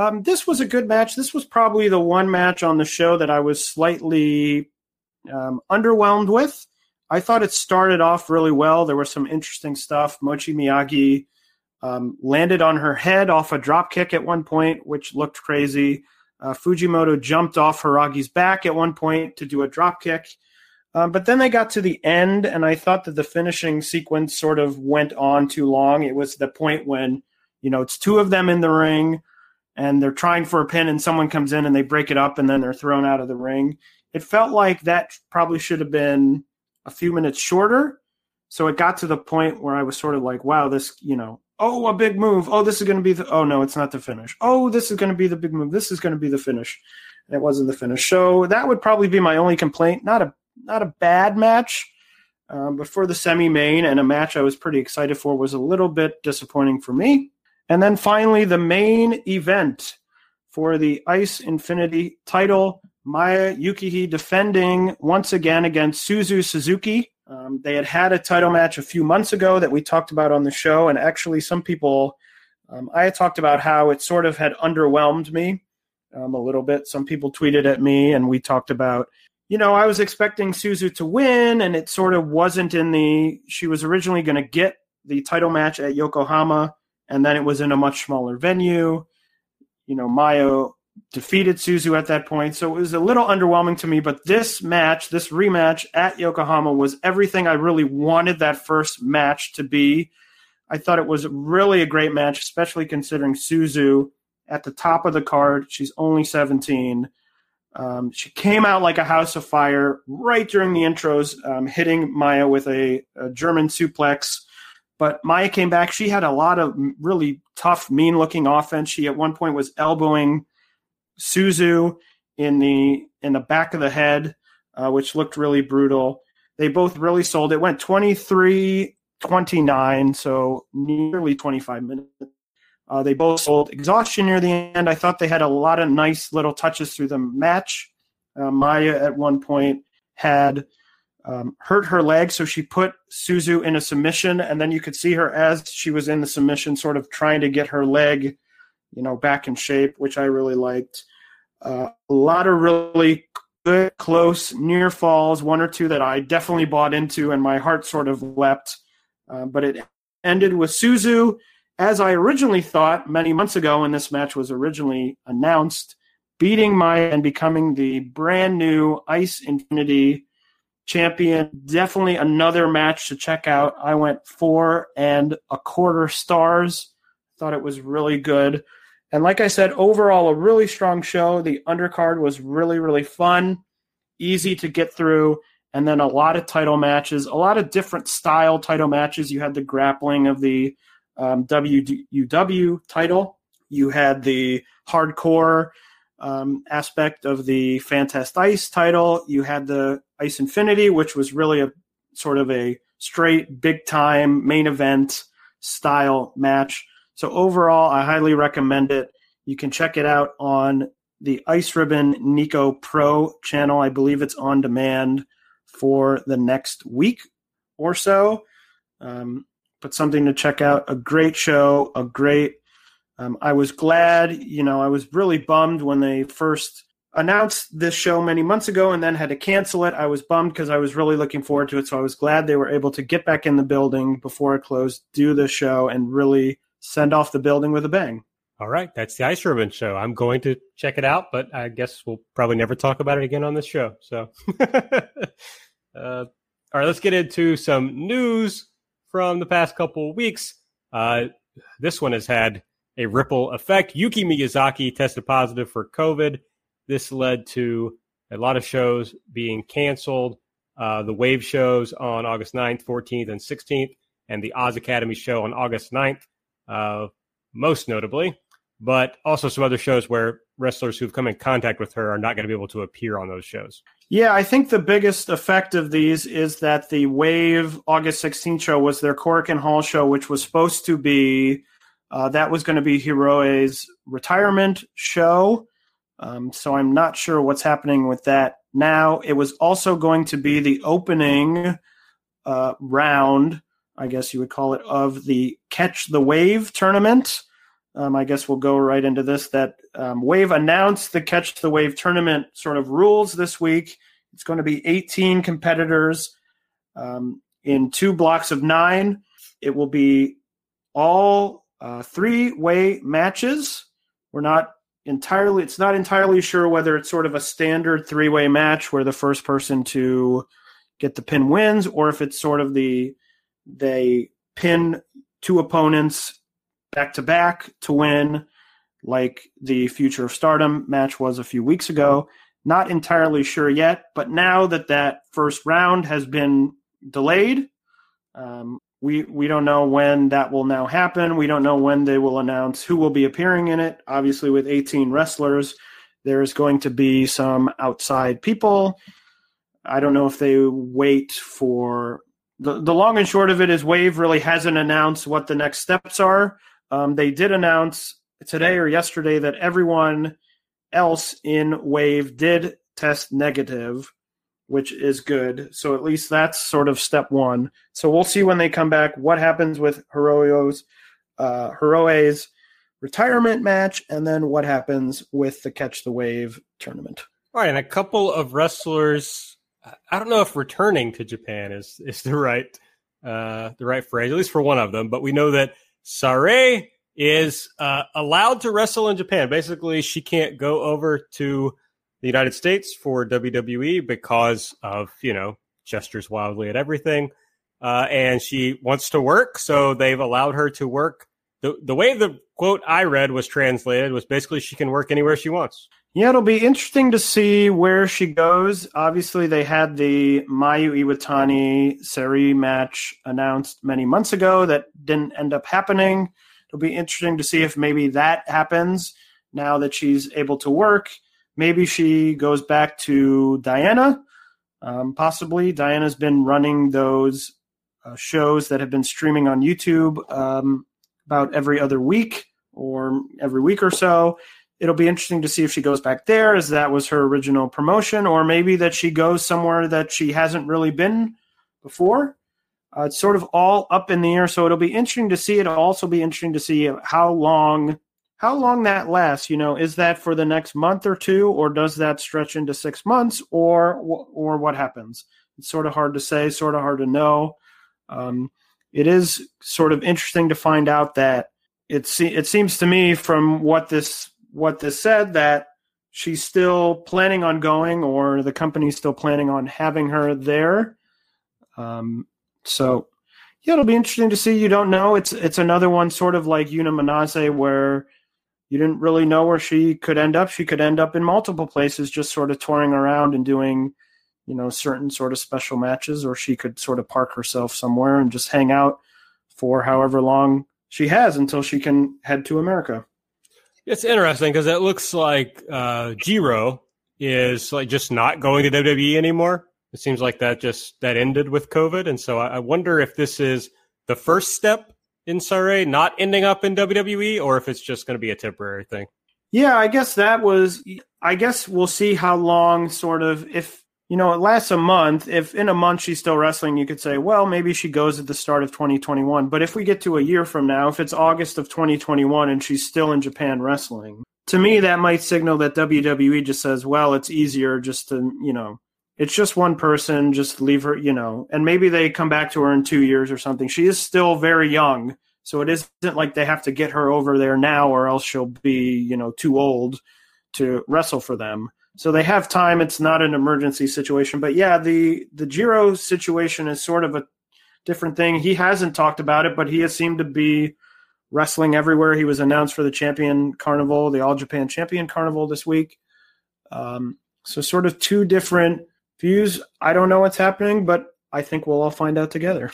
Um, this was a good match. This was probably the one match on the show that I was slightly um, underwhelmed with. I thought it started off really well. There was some interesting stuff. Mochi Miyagi um, landed on her head off a drop kick at one point, which looked crazy. Uh, Fujimoto jumped off Hiiragi's back at one point to do a drop kick. Um, but then they got to the end, and I thought that the finishing sequence sort of went on too long. It was the point when, you know, it's two of them in the ring, and they're trying for a pin, and someone comes in and they break it up, and then they're thrown out of the ring. It felt like that probably should have been a few minutes shorter. So it got to the point where I was sort of like, wow, this, you know, oh, a big move. Oh, this is going to be the, oh, no, it's not the finish. Oh, this is going to be the big move. This is going to be the finish. And it wasn't the finish. So that would probably be my only complaint. Not a not a bad match. Um, but for the semi main and a match I was pretty excited for was a little bit disappointing for me. And then finally, the main event for the Ice Infinity title Maya Yukihi defending once again against Suzu Suzuki. Um, they had had a title match a few months ago that we talked about on the show, and actually, some people, um, I talked about how it sort of had underwhelmed me um, a little bit. Some people tweeted at me, and we talked about you know, I was expecting Suzu to win, and it sort of wasn't in the. She was originally going to get the title match at Yokohama, and then it was in a much smaller venue. You know, Mayo defeated Suzu at that point, so it was a little underwhelming to me. But this match, this rematch at Yokohama, was everything I really wanted that first match to be. I thought it was really a great match, especially considering Suzu at the top of the card. She's only 17 um, she came out like a house of fire right during the intros, um, hitting Maya with a, a, German suplex. But Maya came back. She had a lot of really tough, mean looking offense. She at one point was elbowing Suzu in the in the back of the head, uh, which looked really brutal. They both really sold. It went 23 29, so nearly 25 minutes. Uh, they both sold exhaustion near the end. I thought they had a lot of nice little touches through the match. Uh, Maya at one point had um, hurt her leg, so she put Suzu in a submission, and then you could see her as she was in the submission, sort of trying to get her leg, you know, back in shape, which I really liked. Uh, a lot of really good, close, near falls, one or two that I definitely bought into, and my heart sort of wept. Uh, but it ended with Suzu as I originally thought many months ago when this match was originally announced, beating Maya and becoming the brand new Ice Infinity champion. Definitely another match to check out. I went four and a quarter stars. Thought it was really good. And like I said, overall, a really strong show. The undercard was really, really fun, easy to get through. And then a lot of title matches, a lot of different style title matches. You had the grappling of the um, WUW title. You had the hardcore um, aspect of the FantastICE title. You had the Ice Infinity, which was really a sort of a straight big time main event style match. So overall, I highly recommend it. You can check it out on the Ice Ribbon Nico Pro channel. I believe it's on demand for the next week or so. Um, but something to check out. A great show, a great. Um, I was glad, you know, I was really bummed when they first announced this show many months ago and then had to cancel it. I was bummed because I was really looking forward to it. So I was glad they were able to get back in the building before it closed, do the show, and really send off the building with a bang. All right, that's the Ice Ribbon show. I'm going to check it out, but I guess we'll probably never talk about it again on this show. So, uh, all right, let's get into some news from the past couple of weeks. Uh, this one has had a ripple effect. Yuki Miyazaki tested positive for COVID. This led to a lot of shows being canceled. Uh, the Wave shows on August 9th, 14th, and 16th, and the Oz Academy show on August 9th, uh, most notably but also some other shows where wrestlers who've come in contact with her are not going to be able to appear on those shows. Yeah, I think the biggest effect of these is that the Wave August 16th show was their Korakuen Hall show, which was supposed to be uh, that was going to be Hiroe's retirement show. Um, so I'm not sure what's happening with that now. It was also going to be the opening uh, round, I guess you would call it, of the Catch the Wave tournament um, I guess we'll go right into this. That um, Wave announced the Catch the Wave tournament sort of rules this week. It's going to be 18 competitors um, in two blocks of nine. It will be all uh, three way matches. We're not entirely, it's not entirely sure whether it's sort of a standard three way match where the first person to get the pin wins or if it's sort of the, they pin two opponents back to back to win, like the Future of Stardom match was a few weeks ago. Not entirely sure yet, but now that that first round has been delayed, um, we we don't know when that will now happen. We don't know when they will announce who will be appearing in it. Obviously, with 18 wrestlers, there's going to be some outside people. I don't know if they wait for the the long and short of it is Wave really hasn't announced what the next steps are. Um, they did announce today or yesterday that everyone else in Wave did test negative, which is good. So at least that's sort of step one. So we'll see when they come back what happens with Hiroyo's uh, Hiroe's retirement match, and then what happens with the Catch the Wave tournament. All right, and a couple of wrestlers. I don't know if returning to Japan is is the right uh, the right phrase, at least for one of them. But we know that Sareee is uh, allowed to wrestle in Japan. Basically, she can't go over to the United States for WWE because of, you know, gestures wildly at everything. Uh, and she wants to work, so they've allowed her to work. The, the way the quote I read was translated was basically she can work anywhere she wants. Yeah, it'll be interesting to see where she goes. Obviously, they had the Mayu Iwatani Syuri match announced many months ago that didn't end up happening. It'll be interesting to see if maybe that happens now that she's able to work. Maybe she goes back to Diana. Um, possibly. Diana's been running those uh, shows that have been streaming on YouTube um, about every other week or every week or so it'll be interesting to see if she goes back there as that was her original promotion or maybe that she goes somewhere that she hasn't really been before uh, it's sort of all up in the air so it'll be interesting to see it'll also be interesting to see how long how long that lasts you know is that for the next month or two or does that stretch into six months or or what happens it's sort of hard to say sort of hard to know um, it is sort of interesting to find out that it, se- it seems to me from what this what this said that she's still planning on going, or the company's still planning on having her there. Um, so yeah, it'll be interesting to see. You don't know. It's it's another one, sort of like Yuna Manase, where you didn't really know where she could end up. She could end up in multiple places, just sort of touring around and doing, you know, certain sort of special matches, or she could sort of park herself somewhere and just hang out for however long she has until she can head to America. It's interesting because it looks like uh, Jiro is like just not going to WWE anymore. It seems like that just that ended with COVID, and so I, I wonder if this is the first step in Sareee not ending up in WWE, or if it's just going to be a temporary thing. Yeah, I guess that was. I guess we'll see how long, sort of, if you know, it lasts a month. If in a month she's still wrestling, you could say, well, maybe she goes at the start of 2021. But if we get to a year from now, if it's August of 2021 and she's still in Japan wrestling, to me, that might signal that WWE just says, well, it's easier just to, you know, it's just one person, just leave her, you know, and maybe they come back to her in two years or something. She is still very young. So it isn't like they have to get her over there now or else she'll be, you know, too old to wrestle for them. So they have time. It's not an emergency situation. But yeah, the the Jiro situation is sort of a different thing. He hasn't talked about it, but he has seemed to be wrestling everywhere. He was announced for the Champion Carnival, the All Japan Champion Carnival this week. Um, so sort of two different views. I don't know what's happening, but I think we'll all find out together.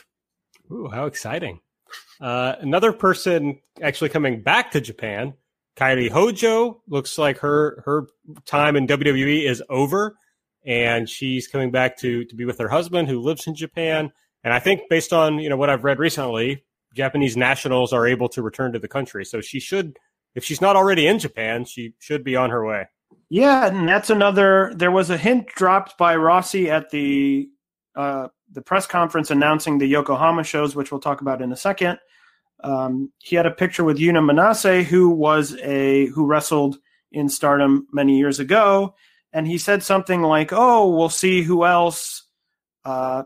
Ooh, how exciting! Uh, another person actually coming back to Japan Kairi Hojo looks like her her time in WWE is over, and she's coming back to to be with her husband who lives in Japan. And I think based on you know what I've read recently, Japanese nationals are able to return to the country. So she should, if she's not already in Japan, she should be on her way. Yeah, and that's another. There was a hint dropped by Rossy at the uh, the press conference announcing the Yokohama shows, which we'll talk about in a second. Um, he had a picture with Yuna Manase, who was a who wrestled in Stardom many years ago, and he said something like, "Oh, we'll see who else." Uh,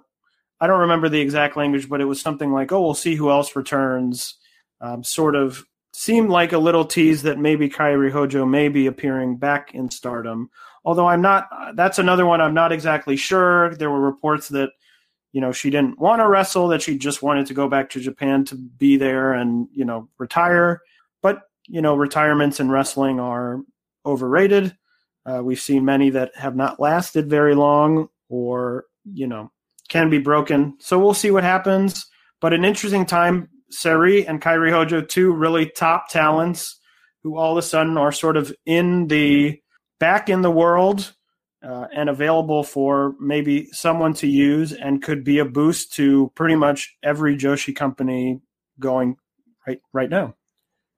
I don't remember the exact language, but it was something like, "Oh, we'll see who else returns." Um, sort of seemed like a little tease that maybe Kairi Hojo may be appearing back in Stardom. Although I'm not. That's another one I'm not exactly sure. There were reports that you know she didn't want to wrestle that she just wanted to go back to japan to be there and you know retire but you know retirements in wrestling are overrated uh, we've seen many that have not lasted very long or you know can be broken so we'll see what happens but an interesting time Syuri and Kairi Hojo, two really top talents who all of a sudden are sort of in the back in the world uh, and available for maybe someone to use and could be a boost to pretty much every Joshi company going right right now.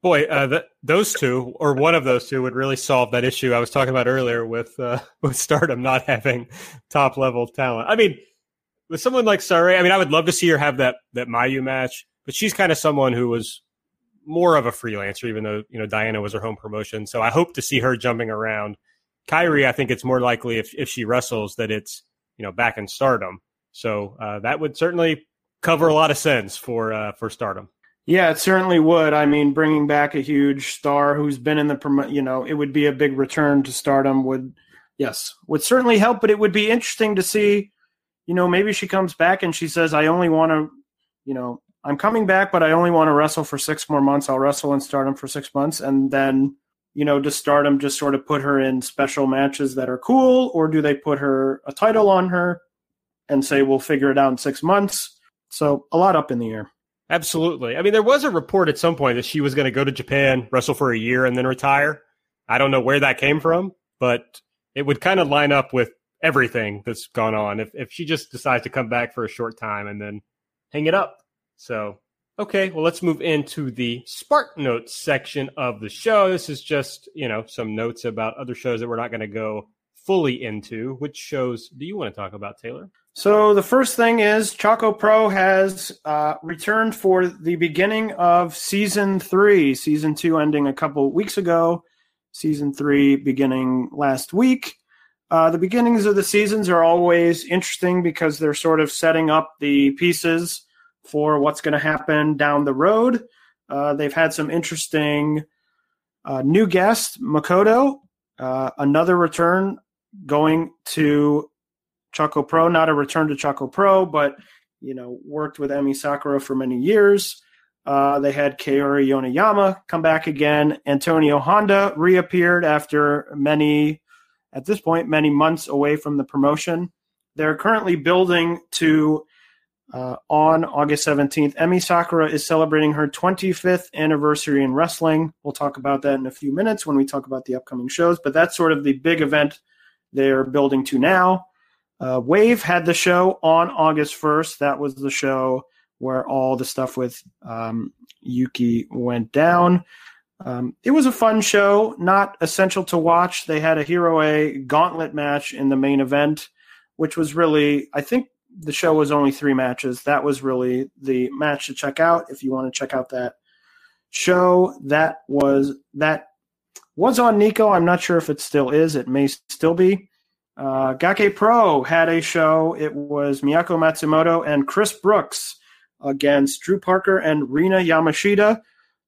Boy, uh, th- those two or one of those two would really solve that issue I was talking about earlier with uh, with Stardom not having top level talent. I mean, with someone like Syuri, I mean, I would love to see her have that that Mayu match, but she's kind of someone who was more of a freelancer, even though you know Diana was her home promotion. So I hope to see her jumping around Kairi, I think it's more likely if, if she wrestles that it's you know back in Stardom. So uh, that would certainly cover a lot of sense for uh, for Stardom. Yeah, it certainly would. I mean, bringing back a huge star who's been in the promo, you know, it would be a big return to Stardom. Would yes, would certainly help. But it would be interesting to see, you know, maybe she comes back and she says, "I only want to, you know, I'm coming back, but I only want to wrestle for six more months. I'll wrestle in Stardom for six months, and then." you know, does Stardom just sort of put her in special matches that are cool, or do they put her a title on her and say we'll figure it out in six months? So a lot up in the air. Absolutely. I mean, there was a report at some point that she was going to go to Japan, wrestle for a year, and then retire. I don't know where that came from, but it would kind of line up with everything that's gone on if, if she just decides to come back for a short time and then hang it up. So Okay, well, let's move into the Spark Notes section of the show. This is just, you know, some notes about other shows that we're not going to go fully into. Which shows do you want to talk about, Taylor? So the first thing is ChocoPro has uh, returned for the beginning of season three. Season two ending a couple weeks ago. Season three beginning last week. Uh, the beginnings of the seasons are always interesting because they're sort of setting up the pieces for what's going to happen down the road. Uh, they've had some interesting uh, new guests, Makoto, uh, another return going to ChocoPro, not a return to ChocoPro, but you know worked with Emi Sakura for many years. Uh, they had Kaori Yoneyama come back again. Antonio Honda reappeared after many, at this point, many months away from the promotion. They're currently building to uh, on August 17th. Emi Sakura is celebrating her 25th anniversary in wrestling. We'll talk about that in a few minutes when we talk about the upcoming shows, but that's sort of the big event they're building to now. Uh, Wave had the show on August 1st. That was the show where all the stuff with um, Yuki went down. Um, it was a fun show, not essential to watch. They had a Hiroe gauntlet match in the main event. which was really, I think the show was only three matches. That was really the match to check out if you want to check out that show. That was that was on Nico. I'm not sure if it still is. It may still be. Uh, GakePro had a show. It was Miyako Matsumoto and Chris Brooks against Drew Parker and Rina Yamashita.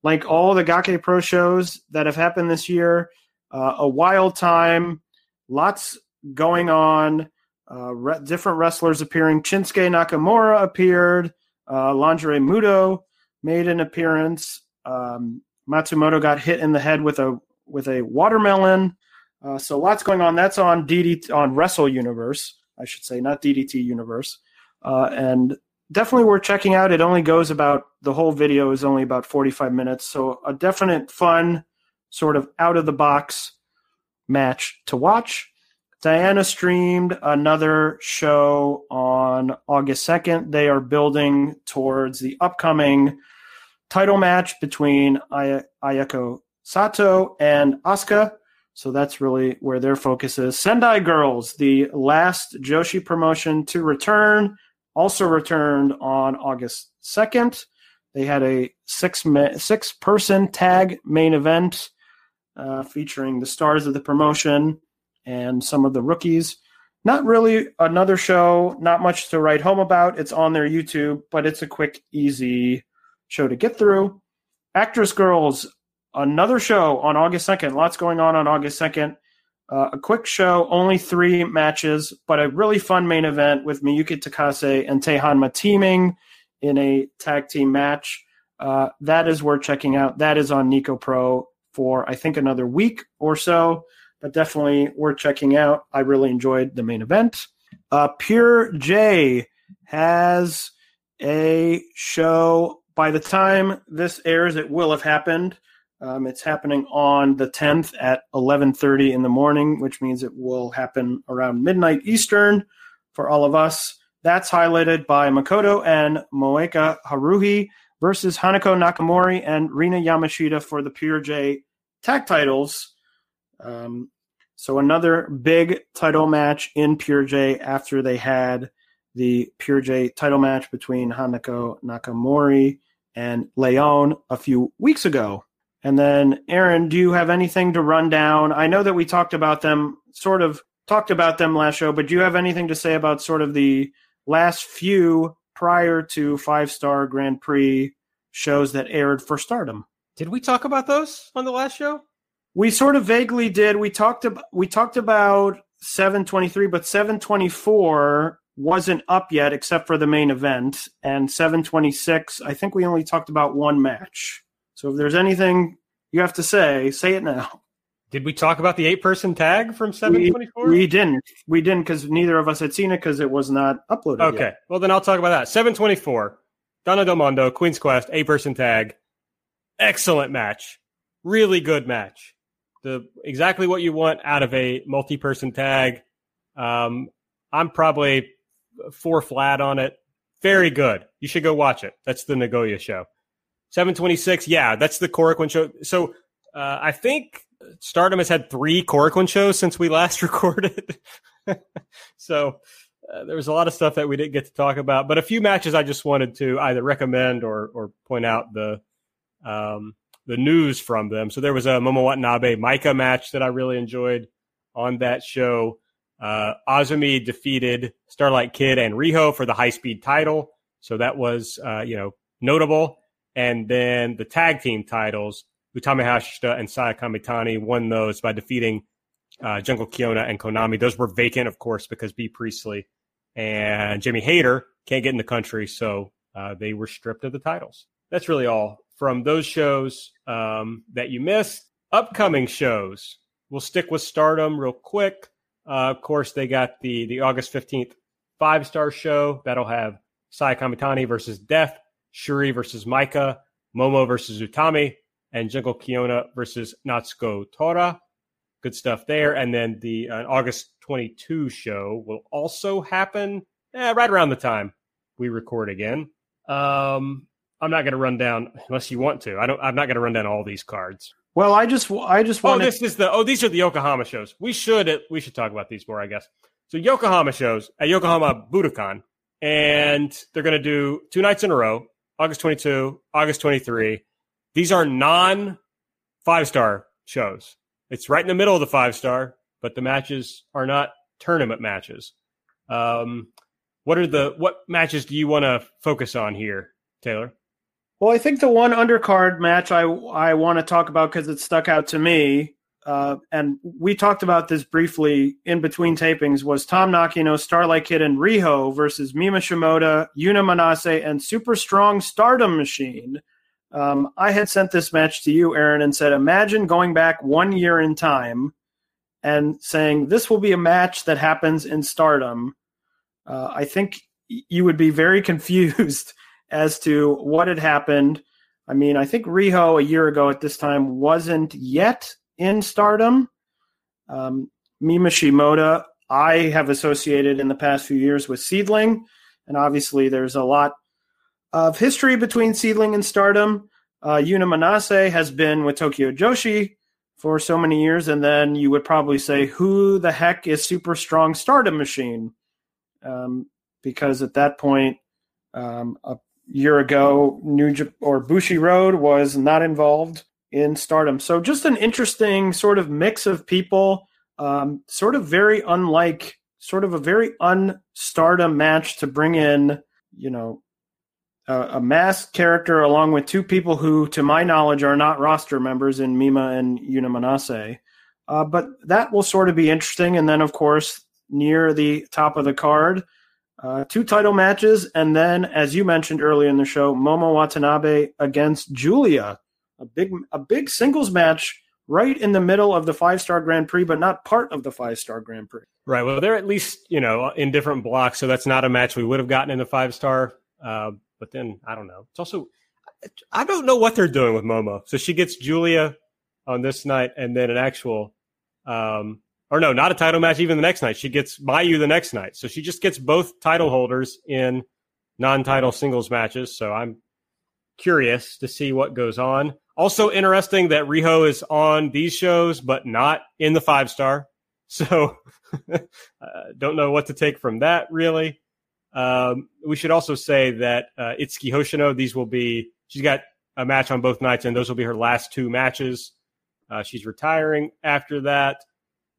Like all the GakePro shows that have happened this year, uh, a wild time, lots going on, uh, re- different wrestlers appearing. Shinsuke Nakamura appeared, uh, Lingerie Muto made an appearance. Um, Matsumoto got hit in the head with a with a watermelon. Uh, so lots going on. That's on DDT on Wrestle Universe, I should say, not DDT Universe. Uh, and definitely worth checking out. It only goes about the whole video is only about 45 minutes, so a definite fun sort of out of the box match to watch. Diana streamed another show on August 2nd. They are building towards the upcoming title match between Ay- Ayako Sato and Asuka. So that's really where their focus is. Sendai Girls, the last Joshi promotion to return, also returned on August 2nd. They had a six six person tag main event uh, featuring the stars of the promotion and some of the rookies. Not really another show, not much to write home about. It's on their YouTube, but it's a quick, easy show to get through. ActWres Girl'z, another show on August 2nd. Lots going on on August 2nd. Uh, a quick show, only three matches, but a really fun main event with Miyuki Takase and Tae Honma teaming in a tag team match. Uh, that is worth checking out. That is on Nico Pro for, I think, another week or so, but definitely worth checking out. I really enjoyed the main event. Uh, Pure J has a show. By the time this airs, it will have happened. Um, it's happening on the 10th at 11:30 in the morning, which means it will happen around midnight Eastern for all of us. That's highlighted by Makoto and Moeka Haruhi versus Hanako Nakamori and Rina Yamashita for the Pure J tag titles. Um, so another big title match in Pure J after they had the Pure J title match between Hanako Nakamori and Leon a few weeks ago. And then, Aaron, do you have anything to run down? I know that we talked about them, sort of talked about them last show, but do you have anything to say about sort of the last few prior to five star Grand Prix shows that aired for Stardom? Did we talk about those on the last show? We sort of vaguely did. We talked about we talked about 723, but 724 wasn't up yet except for the main event, and 726. I think we only talked about one match. So if there's anything you have to say, say it now. Did we talk about the eight person tag from 724? We, we didn't. We didn't because neither of us had seen it because it was not uploaded. Okay. Yet. Well, then I'll talk about that. 724. Donna Del Mondo, Queen's Quest, eight person tag. Excellent match. Really good match. The exactly what you want out of a multi person tag. Um, I'm probably four flat on it. Very good. You should go watch it. That's the Nagoya show. 726. Yeah, that's the Korakuen show. So uh, I think Stardom has had three Korakuen shows since we last recorded. so uh, there was a lot of stuff that we didn't get to talk about, but a few matches I just wanted to either recommend or or point out the um, the news from them. So there was a Momo Watanabe Maika match that I really enjoyed on that show. Uh, Azumi defeated Starlight Kid and Riho for the high speed title. So that was, uh, you know, notable. And then the tag team titles, Utami Hayashishita and Saya Kamitani won those by defeating uh, Jungle Kyona and Konami. Those were vacant, of course, because Bea Priestley and Jamie Hayter can't get in the country, so uh, they were stripped of the titles. That's really all from those shows um, that you missed. Upcoming shows, we'll stick with Stardom real quick. Uh, of course, they got the the August fifteenth five star show that'll have Saya Kamitani versus Death Shuri versus Maika, Momo versus Utami, and Jungle Kyona versus Natsuko Tora. Good stuff there. And then the uh, August 22 show will also happen eh, right around the time we record again. Um, I'm not going to run down unless you want to. I don't. I'm not going to run down all these cards. Well, I just, I just Oh, this is the. Oh, these are the Yokohama shows. We should. We should talk about these more, I guess. So Yokohama shows at Yokohama Budokan, and they're going to do two nights in a row, August 22, August 23. These are non five star shows. It's right in the middle of the five star, but the matches are not tournament matches. Um, what are the what matches do you want to focus on here, Taylor? Well, I think the one undercard match I I want to talk about because it stuck out to me, uh, and we talked about this briefly in between tapings, was Tam Nakano, Starlight Kid, and Riho versus Mima Shimoda, Yuna Manase, and Super Strong Stardom Machine. Um, I had sent this match to you, Aaron, and said, imagine going back one year in time and saying this will be a match that happens in Stardom. Uh, I think you would be very confused as to what had happened. I mean, I think Riho a year ago at this time wasn't yet in Stardom. Um, Mima Shimoda, I have associated in the past few years with Seadlinnng, and obviously there's a lot of history between Seadlinnng and Stardom. Uh, Yuna Manase has been with Tokyo Joshi for so many years, and then you would probably say, "Who the heck is Super Strong Stardom Machine?" Um, because at that point, um, a year ago, New J- or Bushiroad was not involved in Stardom. So just an interesting sort of mix of people, um, sort of very unlike, sort of a very un-Stardom match to bring in, you know, a, a masked character along with two people who, to my knowledge, are not roster members in Mima and Yuna Manase. Uh, but that will sort of be interesting. And then, of course, near the top of the card, uh, two title matches, and then, as you mentioned earlier in the show, Momo Watanabe against Giulia, a big a big singles match right in the middle of the five star Grand Prix, but not part of the five star Grand Prix. Right. Well, they're at least you know in different blocks, so that's not a match we would have gotten in the five star. Uh, but then I don't know. It's also I don't know what they're doing with Momo. So she gets Giulia on this night, and then an actual, um, or no, not a title match. Even the next night, she gets Mayu the next night. So she just gets both title holders in non-title singles matches. So I'm curious to see what goes on. Also interesting that Riho is on these shows, but not in the five star. So uh, don't know what to take from that really. Um, we should also say that uh, Itsuki Hoshino, these will be, she's got a match on both nights, and those will be her last two matches. Uh, she's retiring after that.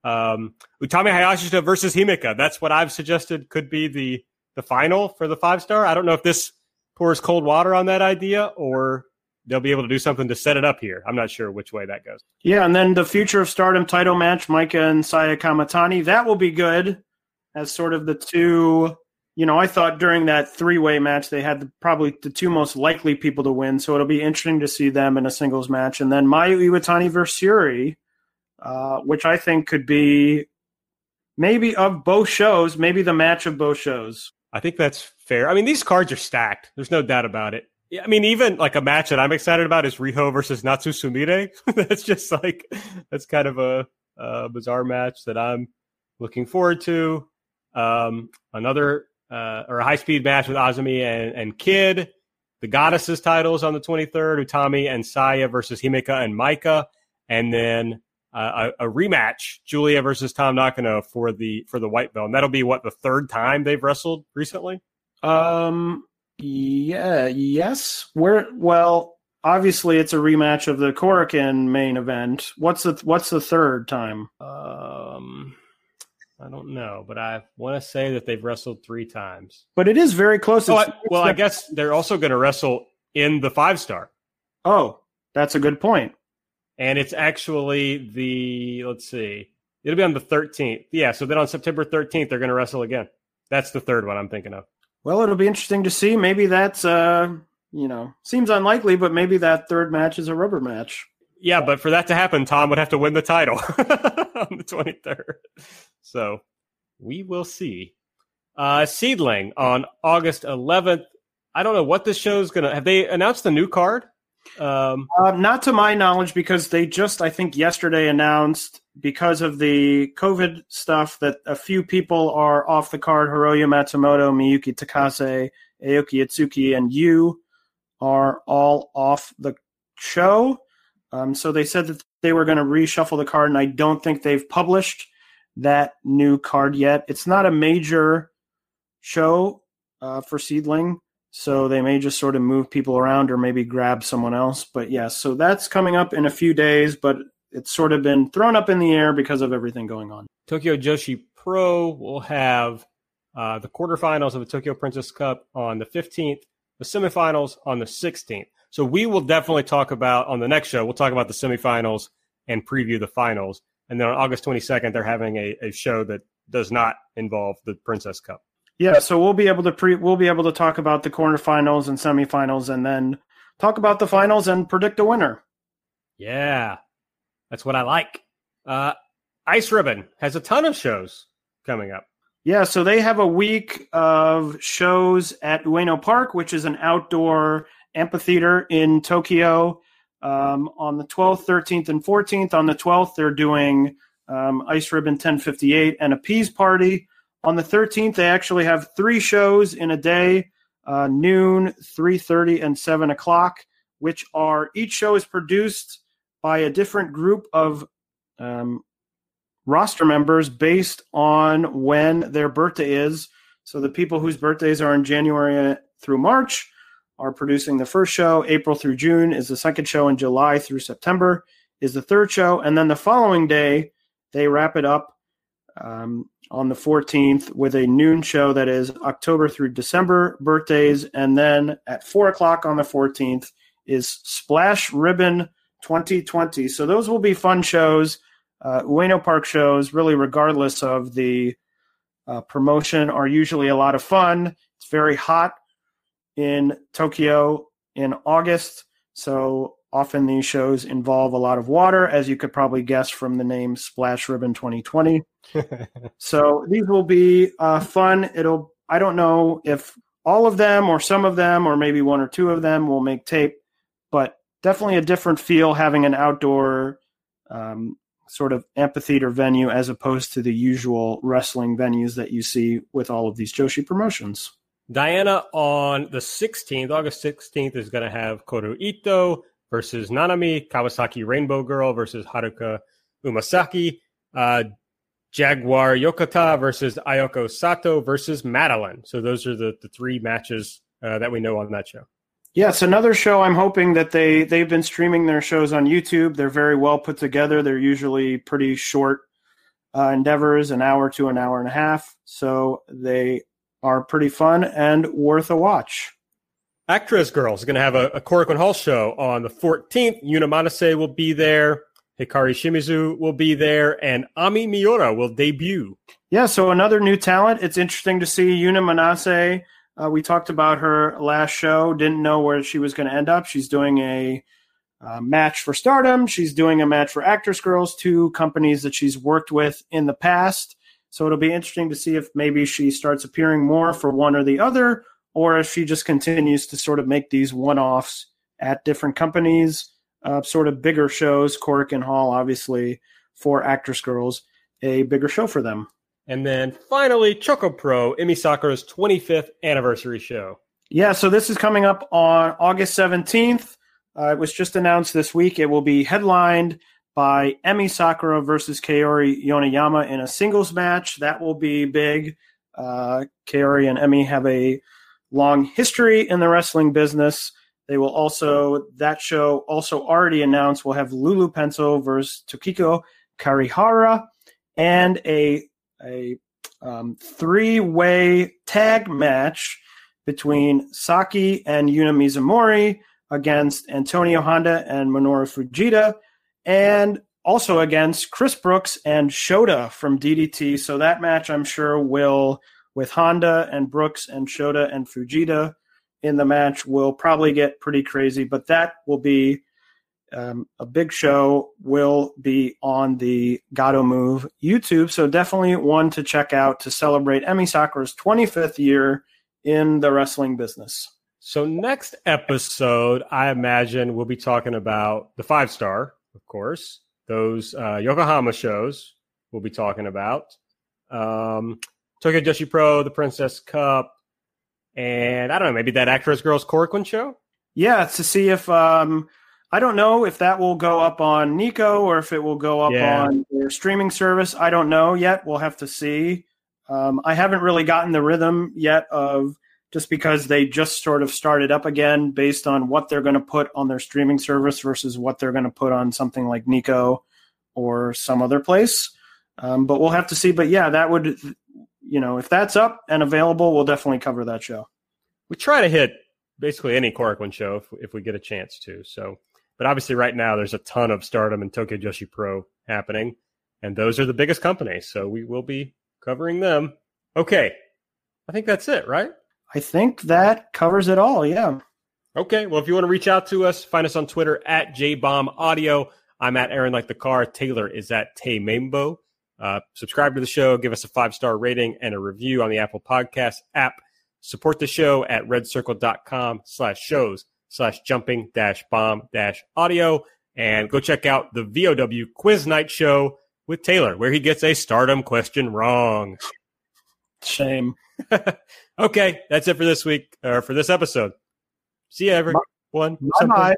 Um, Utami Hayashishita versus Himeka. That's what I've suggested could be the the final for the five star. I don't know if this pours cold water on that idea or they'll be able to do something to set it up here. I'm not sure which way that goes. Yeah, and then the future of Stardom title match, Maika and Saya Kamatani, that will be good as sort of the two you know, I thought during that three way match they had the, probably the two most likely people to win. So it'll be interesting to see them in a singles match. And then Mayu Iwatani versus Syuri, uh, which I think could be maybe of both shows, maybe the match of both shows. I think that's fair. I mean, these cards are stacked. There's no doubt about it. I mean, even like a match that I'm excited about is Riho versus Natsu Sumire. that's just like, that's kind of a, a bizarre match that I'm looking forward to. Um, another uh, or a high speed match with Azumi and, and Kid. The Goddesses titles on the 23rd, Utami and Saya versus Himeka and Maika, and then uh, a, a, rematch, Giulia versus Tam Nakano for the for the white belt. And that'll be what the third time they've wrestled recently. Um. Yeah. Yes. Where? Well, obviously it's a rematch of the Korakuen main event. What's the What's the third time? Um. I don't know, but I want to say that they've wrestled three times. But it is very close. Oh, I, well, I guess they're also going to wrestle in the five star. Oh, that's a good point. And it's actually the let's see, it'll be on the 13th. Yeah, so then on September 13th they're going to wrestle again. That's the third one I'm thinking of. Well, it'll be interesting to see. Maybe that's uh, you know, seems unlikely, but maybe that third match is a rubber match. Yeah, but for that to happen, Tam would have to win the title on the 23rd. So we will see. Uh, Seadlinnng on August 11th. I don't know what this show is going to. Have they announced the new card? Um, uh, not to my knowledge, because they just, I think, yesterday announced because of the COVID stuff that a few people are off the card. Hiroyo Matsumoto, Miyuki Takase, Aoki Itsuki, and you are all off the show. Um, so they said that they were going to reshuffle the card, and I don't think they've published that new card yet. It's not a major show uh, for Seadlinnng, so they may just sort of move people around or maybe grab someone else. But yeah, so that's coming up in a few days, but it's sort of been thrown up in the air because of everything going on. Tokyo Joshi Pro will have uh, the quarterfinals of the Tokyo Princess Cup on the 15th, the semifinals on the 16th. So we will definitely talk about on the next show, we'll talk about the semifinals and preview the finals. And then on August 22nd, they're having a, a show that does not involve the Princess Cup. Yeah, so we'll be able to pre we'll be able to talk about the quarterfinals and semifinals and then talk about the finals and predict a winner. Yeah. That's what I like. Uh, Ice Ribbon has a ton of shows coming up. Yeah, so they have a week of shows at Ueno Park, which is an outdoor amphitheater in Tokyo. Um, on the 12th, 13th, and 14th. On the 12th, they're doing um, Ice Ribbon 1058 and a P's Party. On the 13th, they actually have three shows in a day uh, noon, 3.30, and 7 o'clock, which are each show is produced by a different group of um, roster members based on when their birthday is. So the people whose birthdays are in January through March are producing the first show. April through June is the second show, and July through September is the third show. And then the following day, they wrap it up um, on the 14th with a noon show that is October through December birthdays. And then at 4 o'clock on the 14th is Splash Ribbon 2020. So those will be fun shows, uh, Ueno Park shows, really, regardless of the uh, promotion, are usually a lot of fun. It's very hot in Tokyo in August. So often these shows involve a lot of water, as you could probably guess from the name Splash Ribbon 2020. so these will be uh, fun. It'll, I don't know if all of them or some of them or maybe one or two of them will make tape, but definitely a different feel having an outdoor um, sort of amphitheater venue as opposed to the usual wrestling venues that you see with all of these Joshi promotions. Diana on the 16th, August 16th, is going to have Kaoru Ito versus Nanami, Kawasaki Rainbow Girl versus Haruka Umesaki, uh, Jaguar Yokota versus Ayoko Sato versus Madeline. So those are the, the three matches uh, that we know on that show. Yes, another show. I'm hoping that they they've been streaming their shows on YouTube. They're very well put together. They're usually pretty short uh, endeavors, an hour to an hour and a half. So they are pretty fun and worth a watch. ActWres Girl'z is going to have a, a Korakuen Hall show on the 14th. Yuna Manase will be there. Hikari Shimizu will be there, and Ami Miura will debut. Yeah, so another new talent. It's interesting to see Yuna Manase. Uh, we talked about her last show. Didn't know where she was going to end up. She's doing a uh, match for Stardom. She's doing a match for ActWres Girl'z, two companies that she's worked with in the past. So it'll be interesting to see if maybe she starts appearing more for one or the other, or if she just continues to sort of make these one offs at different companies, uh, sort of bigger shows. Korakuen Hall, obviously, for ActWres Girl'z, a bigger show for them. And then finally, Choco Pro, Emi Sakura's 25th anniversary show. Yeah, so this is coming up on August 17th. Uh, it was just announced this week. It will be headlined by Emi Sakura versus Kaori Yoneyama in a singles match. That will be big. Uh, Kaori and Emi have a long history in the wrestling business. They will also, that show also already announced, will have Lulu Pencil versus Tokiko Kirihara and a, a um, three way tag match between Saki and Yuna Mizumori against Antonio Honda and Minoru Fujita and also against Chris Brooks and Shota from DDT. So that match, I'm sure, will with Honda and Brooks and Shota and Fujita in the match will probably get pretty crazy. But that will be um, a big show. Will be on the Gatoh Move YouTube. So definitely one to check out to celebrate Emi Sakura's 25th year in the wrestling business. So next episode, I imagine we'll be talking about the five star of course. Those uh, Yokohama shows we'll be talking about. Um, Tokyo Joshi Pro, the Princess Cup, and I don't know, maybe that ActWres Girl'z Korakuen show? Yeah, to see if um, I don't know if that will go up on Nico or if it will go up Yeah. on their streaming service. I don't know yet. We'll have to see. Um, I haven't really gotten the rhythm yet of just because they just sort of started up again based on what they're going to put on their streaming service versus what they're going to put on something like Nico or some other place. Um, but we'll have to see. But yeah, that would, you know, if that's up and available, we'll definitely cover that show. we try to hit basically any Korakuen show if, if we get a chance to. So, but obviously, right now there's a ton of Stardom and Tokyo Joshi Pro happening, and those are the biggest companies. So we will be covering them. Okay, I think that's it, right? I think that covers it all. Yeah. Okay. Well, if you want to reach out to us, find us on Twitter at JBombAudio. I'm at Aaron Like the Car. Taylor is at Tay Mambo. Uh, subscribe to the show, give us a five star rating and a review on the Apple Podcast app. Support the show at redcircle.com slash shows slash jumping dash bomb dash audio. And go check out the VOW Quiz Night Show with Taylor, where he gets a stardom question wrong. Shame. okay, that's it for this week or for this episode. See you, everyone. Bye bye.